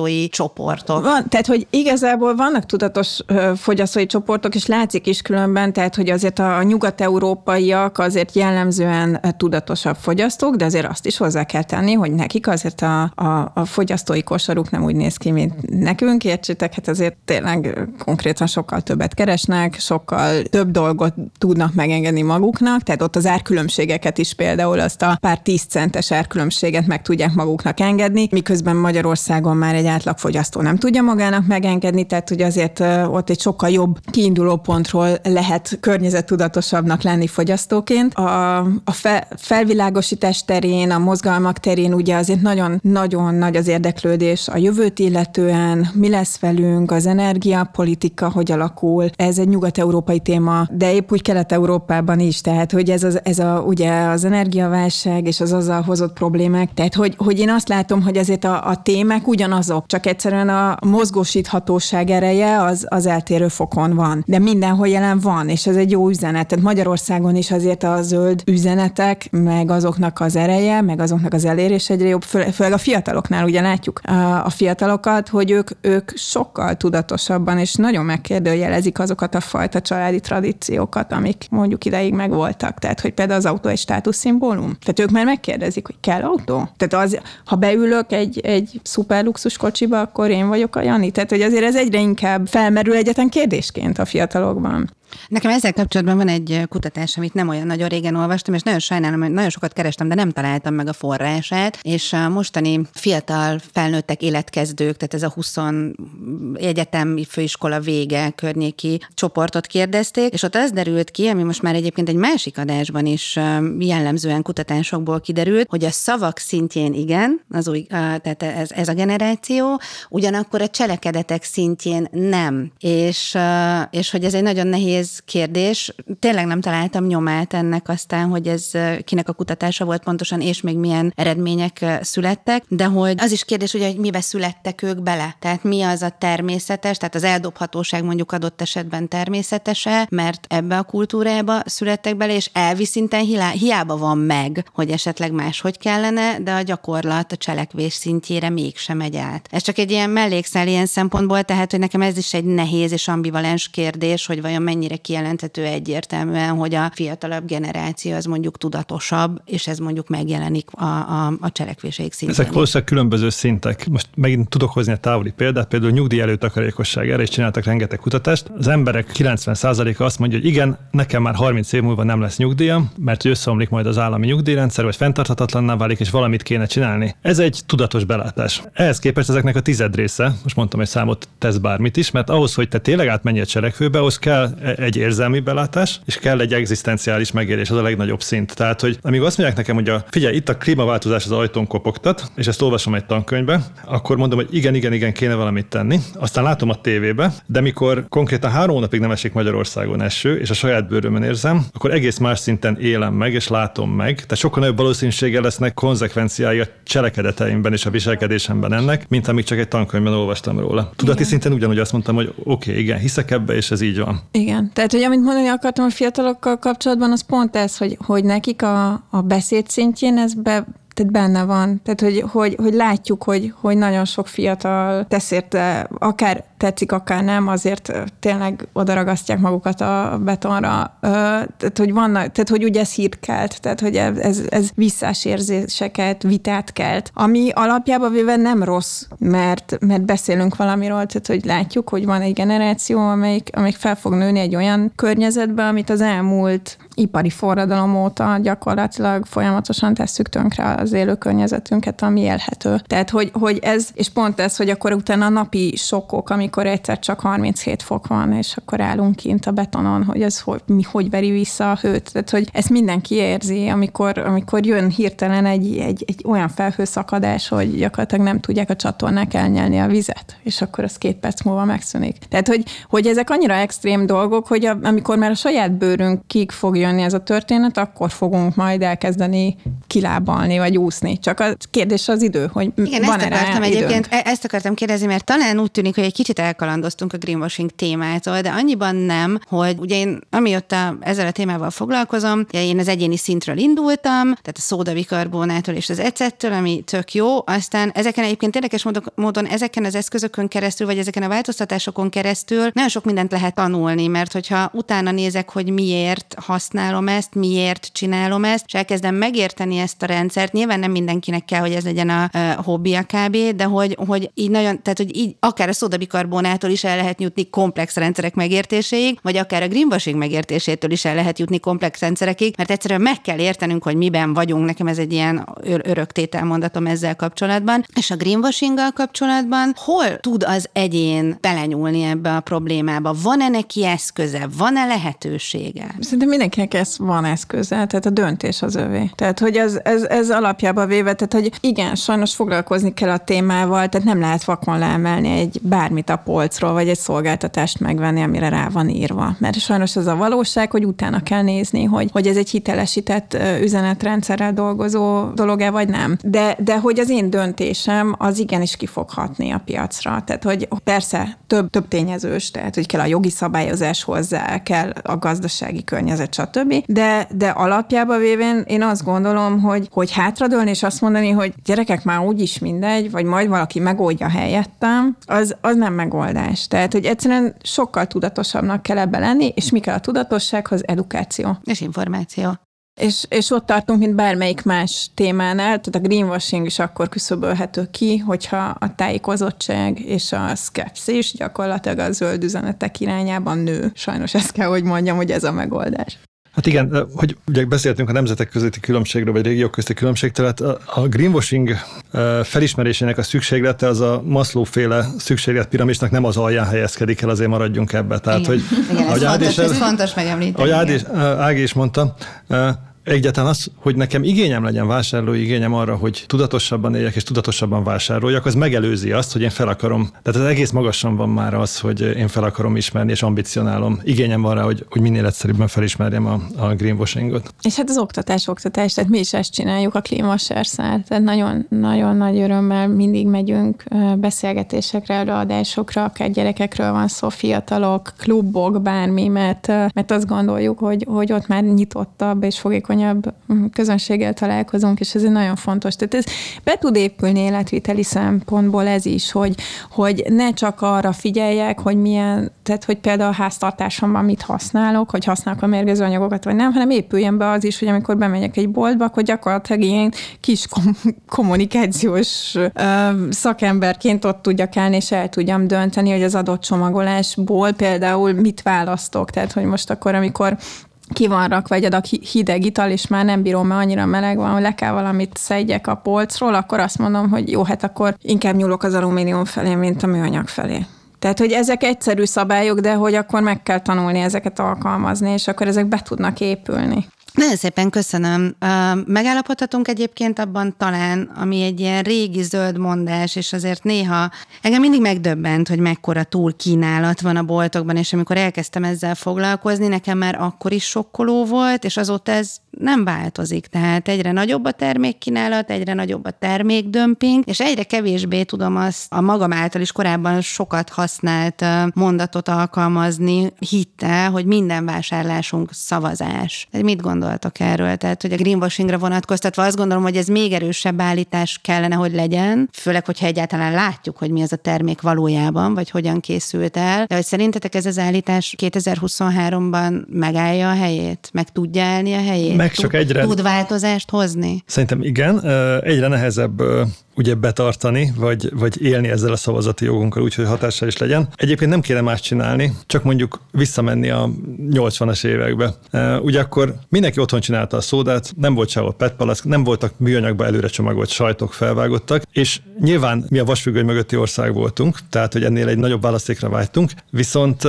fogyasztói csoportok. Van, tehát, hogy igazából vannak tudatos fogyasztói csoportok, és látszik is különben, tehát, hogy azért a nyugat-európaiak azért jellemzően tudatosabb fogyasztók, de azért azt is hozzá kell tenni, hogy nekik azért a, a, a fogyasztói kosaruk nem úgy néz ki, mint nekünk, értsétek, hát azért tényleg konkrétan sokkal többet keresnek, sokkal több dolgot tudnak megengedni maguknak, tehát ott az árkülönbségeket is például azt a pár tíz centes árkülönbséget meg tudják maguknak engedni, miközben Magyarországon már egy átlagfogyasztó nem tudja magának megengedni, tehát hogy azért ott egy sokkal jobb kiinduló pontról lehet környezettudatosabbnak lenni fogyasztóként. A, a fe, felvilágosítás terén, a mozgalmak terén ugye azért nagyon-nagyon nagy az érdeklődés a jövőt illetően, mi lesz velünk, az energiapolitika hogy alakul. Ez egy nyugat-európai téma, de épp úgy Kelet-Európában is, tehát hogy ez, az, ez a, ugye az energiaválság és az azzal hozott problémák, tehát hogy, hogy én azt látom, hogy azért a, a témák ugyanazok, csak egyszerűen a mozgósíthatóság ereje az, az eltérő fokon van, de mindenhol jelen van, és ez egy jó üzenet. Tehát Magyarországon is azért a zöld üzenetek, meg azoknak az ereje, meg azoknak az elérés egyre jobb, főleg a fiataloknál ugye látjuk a fiatalokat, hogy ők, ők sokkal tudatosabban és nagyon megkérdőjelezik azokat a fajta családi tradíciókat, amik mondjuk ideig megvoltak. Tehát, hogy például az autó egy státuszszimbólum. Tehát ők már megkérdezik, hogy kell autó? Tehát az, ha beülök egy, egy szuper luxus kocsiba, akkor én vagyok a Jani. Tehát, hogy azért ez egyre inkább felmerül egyetlen kérdésként a fiatalokban. Nekem ezzel kapcsolatban van egy kutatás, amit nem olyan nagyon régen olvastam, és nagyon sajnálom, hogy nagyon sokat kerestem, de nem találtam meg a forrását, és a mostani fiatal felnőttek életkezdők, tehát ez a 20 egyetemi főiskola vége környéki csoportot kérdezték, és ott az derült ki, ami most már egyébként egy másik adásban is jellemzően kutatásokból kiderült, hogy a szavak szintjén igen, az új, tehát ez, ez a generáció, ugyanakkor a cselekedetek szintjén nem. És, és hogy ez egy nagyon nehéz nehéz kérdés. Tényleg nem találtam nyomát ennek aztán, hogy ez kinek a kutatása volt pontosan, és még milyen eredmények születtek, de hogy az is kérdés, hogy mibe születtek ők bele. Tehát mi az a természetes, tehát az eldobhatóság mondjuk adott esetben természetese, mert ebbe a kultúrába születtek bele, és elvi szinten hiába van meg, hogy esetleg máshogy kellene, de a gyakorlat a cselekvés szintjére mégsem megy át. Ez csak egy ilyen mellékszál ilyen szempontból, tehát hogy nekem ez is egy nehéz és ambivalens kérdés, hogy vajon mennyire mennyire kijelenthető egyértelműen, hogy a fiatalabb generáció az mondjuk tudatosabb, és ez mondjuk megjelenik a, a, a cselekvéseik szintén. Ezek valószínűleg különböző szintek. Most megint tudok hozni a távoli példát, például nyugdíj előtakarékosság, erre is csináltak rengeteg kutatást. Az emberek 90%-a azt mondja, hogy igen, nekem már 30 év múlva nem lesz nyugdíjam, mert hogy összeomlik majd az állami nyugdíjrendszer, vagy fenntarthatatlanná válik, és valamit kéne csinálni. Ez egy tudatos belátás. Ehhez képest ezeknek a tized része, most mondtam egy számot, tesz bármit is, mert ahhoz, hogy te tényleg átmenj a cselekvőbe, ahhoz kell egy érzelmi belátás, és kell egy egzisztenciális megélés, az a legnagyobb szint. Tehát, hogy amíg azt mondják nekem, hogy a, figyelj, itt a klímaváltozás az ajtón kopogtat, és ezt olvasom egy tankönyvbe, akkor mondom, hogy igen, igen, igen, kéne valamit tenni. Aztán látom a tévébe, de mikor konkrétan három hónapig nem esik Magyarországon eső, és a saját bőrömön érzem, akkor egész más szinten élem meg, és látom meg. Tehát sokkal nagyobb valószínűséggel lesznek konzekvenciái a cselekedeteimben és a viselkedésemben ennek, mint amíg csak egy tankönyvben olvastam róla. Tudati igen. szinten ugyanúgy azt mondtam, hogy oké, okay, igen, hiszek ebbe, és ez így van. Igen. Tehát, hogy amit mondani akartam a fiatalokkal kapcsolatban, az pont ez, hogy, hogy nekik a, a beszéd szintjén ez be, tehát benne van. Tehát, hogy, hogy, hogy látjuk, hogy, hogy nagyon sok fiatal tesz érte, akár tetszik, akár nem, azért tényleg odaragasztják magukat a betonra. Tehát, hogy vannak, tehát, hogy ugye ez hírt kelt, tehát, hogy ez, ez visszás érzéseket, vitát kelt, ami alapjában véve nem rossz, mert, mert beszélünk valamiről, tehát, hogy látjuk, hogy van egy generáció, amelyik, amelyik fel fog nőni egy olyan környezetbe, amit az elmúlt ipari forradalom óta gyakorlatilag folyamatosan tesszük tönkre az élő környezetünket, ami élhető. Tehát, hogy, hogy ez, és pont ez, hogy akkor utána a napi sokkok, amikor egyszer csak 37 fok van, és akkor állunk kint a betonon, hogy ez hogy, mi, hogy veri vissza a hőt. Tehát, hogy ezt mindenki érzi, amikor, amikor jön hirtelen egy, egy, egy olyan felhőszakadás, hogy gyakorlatilag nem tudják a csatornák elnyelni a vizet, és akkor az két perc múlva megszűnik. Tehát, hogy, hogy ezek annyira extrém dolgok, hogy a, amikor már a saját bőrünk kik fog jönni ez a történet, akkor fogunk majd elkezdeni kilábalni, vagy úszni. Csak a kérdés az idő, hogy Igen, van ezt akartam egyébként, időnk. E- ezt akartam kérdezni, mert talán úgy tűnik, hogy egy kicsit elkalandoztunk a greenwashing témától, de annyiban nem, hogy ugye én amióta ezzel a témával foglalkozom, én az egyéni szintről indultam, tehát a szódabikarbonától és az ecettől, ami tök jó, aztán ezeken egyébként érdekes módon, ezeken az eszközökön keresztül, vagy ezeken a változtatásokon keresztül nagyon sok mindent lehet tanulni, mert hogyha utána nézek, hogy miért használom ezt, miért csinálom ezt, és elkezdem megérteni ezt a rendszert, nyilván nem mindenkinek kell, hogy ez legyen a, a hobbija kb., de hogy, hogy így nagyon, tehát hogy így akár a szódabikarbonától is el lehet jutni komplex rendszerek megértéséig, vagy akár a greenwashing megértésétől is el lehet jutni komplex rendszerekig, mert egyszerűen meg kell értenünk, hogy miben vagyunk. Nekem ez egy ilyen örök tételmondatom ezzel kapcsolatban. És a greenwashinggal kapcsolatban hol tud az egyén belenyúlni ebbe a problémába? Van-e neki eszköze? Van-e lehetősége? Szerintem mindenkinek ez van eszköze, tehát a döntés az övé. Tehát, hogy ez, ez, ez alapjába véve, tehát, hogy igen, sajnos foglalkozni kell a témával, tehát nem lehet vakon leemelni egy bármit a polcról, vagy egy szolgáltatást megvenni, amire rá van írva. Mert sajnos ez a valóság, hogy utána kell nézni, hogy, hogy ez egy hitelesített üzenetrendszerrel dolgozó dolog-e, vagy nem. De, de hogy az én döntésem az igenis ki fog hatni a piacra. Tehát, hogy persze több, több tényezős, tehát, hogy kell a jogi szabályozás hozzá, kell a gazdasági környezet, stb. De, de alapjába véve én azt gondolom, hogy, hogy hátradőlni és azt mondani, hogy gyerekek már úgyis mindegy, vagy majd valaki megoldja helyettem, az, az nem megoldás. Tehát, hogy egyszerűen sokkal tudatosabbnak kell ebbe lenni, és mi kell a tudatossághoz? Edukáció. És információ. És, és ott tartunk, mint bármelyik más témánál, tehát a greenwashing is akkor küszöbölhető ki, hogyha a tájékozottság és a szkepszis gyakorlatilag a zöld üzenetek irányában nő. Sajnos ezt kell, hogy mondjam, hogy ez a megoldás. Hát igen, hogy ugye beszéltünk a nemzetek közötti különbségről, vagy régiók közötti különbségtől, tehát a greenwashing felismerésének a szükséglete az a Maslow féle szükségletpiramisnak nem az alján helyezkedik el, azért maradjunk ebbe. Tehát, igen. hogy, igen, ez, fontos, ez fontos megemlíteni. Ahogy Ági is mondta, egyáltalán az, hogy nekem igényem legyen, vásárlói igényem arra, hogy tudatosabban éljek és tudatosabban vásároljak, az megelőzi azt, hogy én fel akarom. Tehát az egész magasan van már az, hogy én fel akarom ismerni és ambicionálom. Igényem rá, hogy, hogy minél egyszerűbben felismerjem a, a greenwashingot. És hát az oktatás, oktatás, tehát mi is ezt csináljuk a klímaserszál. Tehát nagyon, nagyon nagy örömmel mindig megyünk beszélgetésekre, előadásokra, akár gyerekekről van szó, fiatalok, klubok, bármi, mert, mert azt gondoljuk, hogy, hogy ott már nyitottabb és fogékony hatékonyabb mm, közönséggel találkozunk, és ez egy nagyon fontos. Tehát ez be tud épülni életviteli szempontból ez is, hogy, hogy ne csak arra figyeljek, hogy milyen, tehát hogy például a háztartásomban mit használok, hogy használok a mérgező anyagokat, vagy nem, hanem épüljen be az is, hogy amikor bemegyek egy boltba, akkor gyakorlatilag ilyen kis kom- kommunikációs ö, szakemberként ott tudjak állni, és el tudjam dönteni, hogy az adott csomagolásból például mit választok. Tehát, hogy most akkor, amikor ki van rakva egy adag hideg ital, és már nem bírom, mert annyira meleg van, hogy le kell valamit szedjek a polcról, akkor azt mondom, hogy jó, hát akkor inkább nyúlok az alumínium felé, mint a műanyag felé. Tehát, hogy ezek egyszerű szabályok, de hogy akkor meg kell tanulni ezeket alkalmazni, és akkor ezek be tudnak épülni. Nagyon szépen köszönöm. Megállapodhatunk egyébként abban talán, ami egy ilyen régi zöld mondás, és azért néha engem mindig megdöbbent, hogy mekkora túl kínálat van a boltokban, és amikor elkezdtem ezzel foglalkozni, nekem már akkor is sokkoló volt, és azóta ez nem változik. Tehát egyre nagyobb a termékkínálat, egyre nagyobb a termékdömping, és egyre kevésbé tudom azt a magam által is korábban sokat használt mondatot alkalmazni, hitte, hogy minden vásárlásunk szavazás. Tehát mit gondoltok erről? Tehát, hogy a greenwashingra vonatkoztatva azt gondolom, hogy ez még erősebb állítás kellene, hogy legyen, főleg, hogyha egyáltalán látjuk, hogy mi az a termék valójában, vagy hogyan készült el. De hogy szerintetek ez az állítás 2023-ban megállja a helyét? Meg tudja állni a helyét? Meg csak egyre... Tud változást hozni? Szerintem igen. Egyre nehezebb ugye betartani, vagy, vagy élni ezzel a szavazati jogunkkal, úgyhogy hatással is legyen. Egyébként nem kéne más csinálni, csak mondjuk visszamenni a 80-as évekbe. Ugye akkor mindenki otthon csinálta a szódát, nem volt sehol petpalack, nem voltak műanyagba előre csomagolt sajtok felvágottak, és nyilván mi a vasfüggöny mögötti ország voltunk, tehát hogy ennél egy nagyobb választékra vágytunk, viszont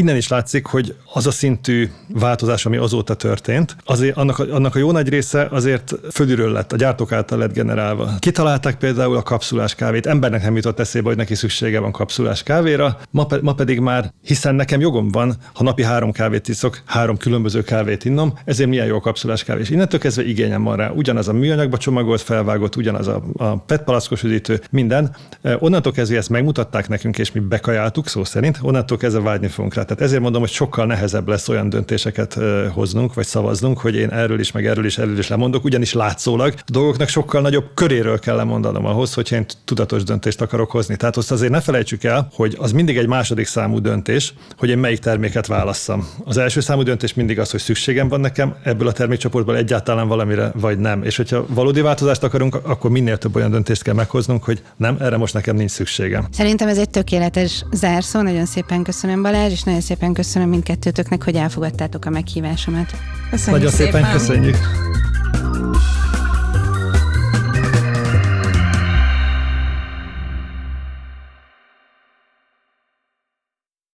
innen is látszik, hogy az a szintű változás, ami azóta történt, azért annak, a, annak a jó nagy része azért fölülről lett, a gyártók által lett generálva. Kitalálták például a kapszulás kávét, embernek nem jutott eszébe, hogy neki szüksége van kapszulás kávéra, ma, pe, ma pedig már, hiszen nekem jogom van, ha napi három kávét iszok, három különböző kávét innom, ezért milyen jó a kapszulás kávé. És innentől kezdve igényem van rá. Ugyanaz a műanyagba csomagolt, felvágott, ugyanaz a, a PET palackos üdítő, minden. Onnantól kezdve ezt megmutatták nekünk, és mi bekajáltuk szó szerint, onnantól kezdve vágyni fogunk rá. Tehát ezért mondom, hogy sokkal nehezebb lesz olyan döntéseket hoznunk, vagy szavaznunk, hogy én erről is, meg erről is, erről is lemondok, ugyanis látszólag a dolgoknak sokkal nagyobb köréről kell lemondanom ahhoz, hogy én tudatos döntést akarok hozni. Tehát azt azért ne felejtsük el, hogy az mindig egy második számú döntés, hogy én melyik terméket válasszam. Az első számú döntés mindig az, hogy szükségem van nekem ebből a termékcsoportból egyáltalán valamire, vagy nem. És hogyha valódi változást akarunk, akkor minél több olyan döntést kell meghoznunk, hogy nem, erre most nekem nincs szükségem. Szerintem ez egy tökéletes zárszó. Nagyon szépen köszönöm Balázs, és nagyon szépen köszönöm mindkettőtöknek, hogy elfogadtátok a meghívásomat. Köszönjük Nagyon szépen, szépen köszönjük.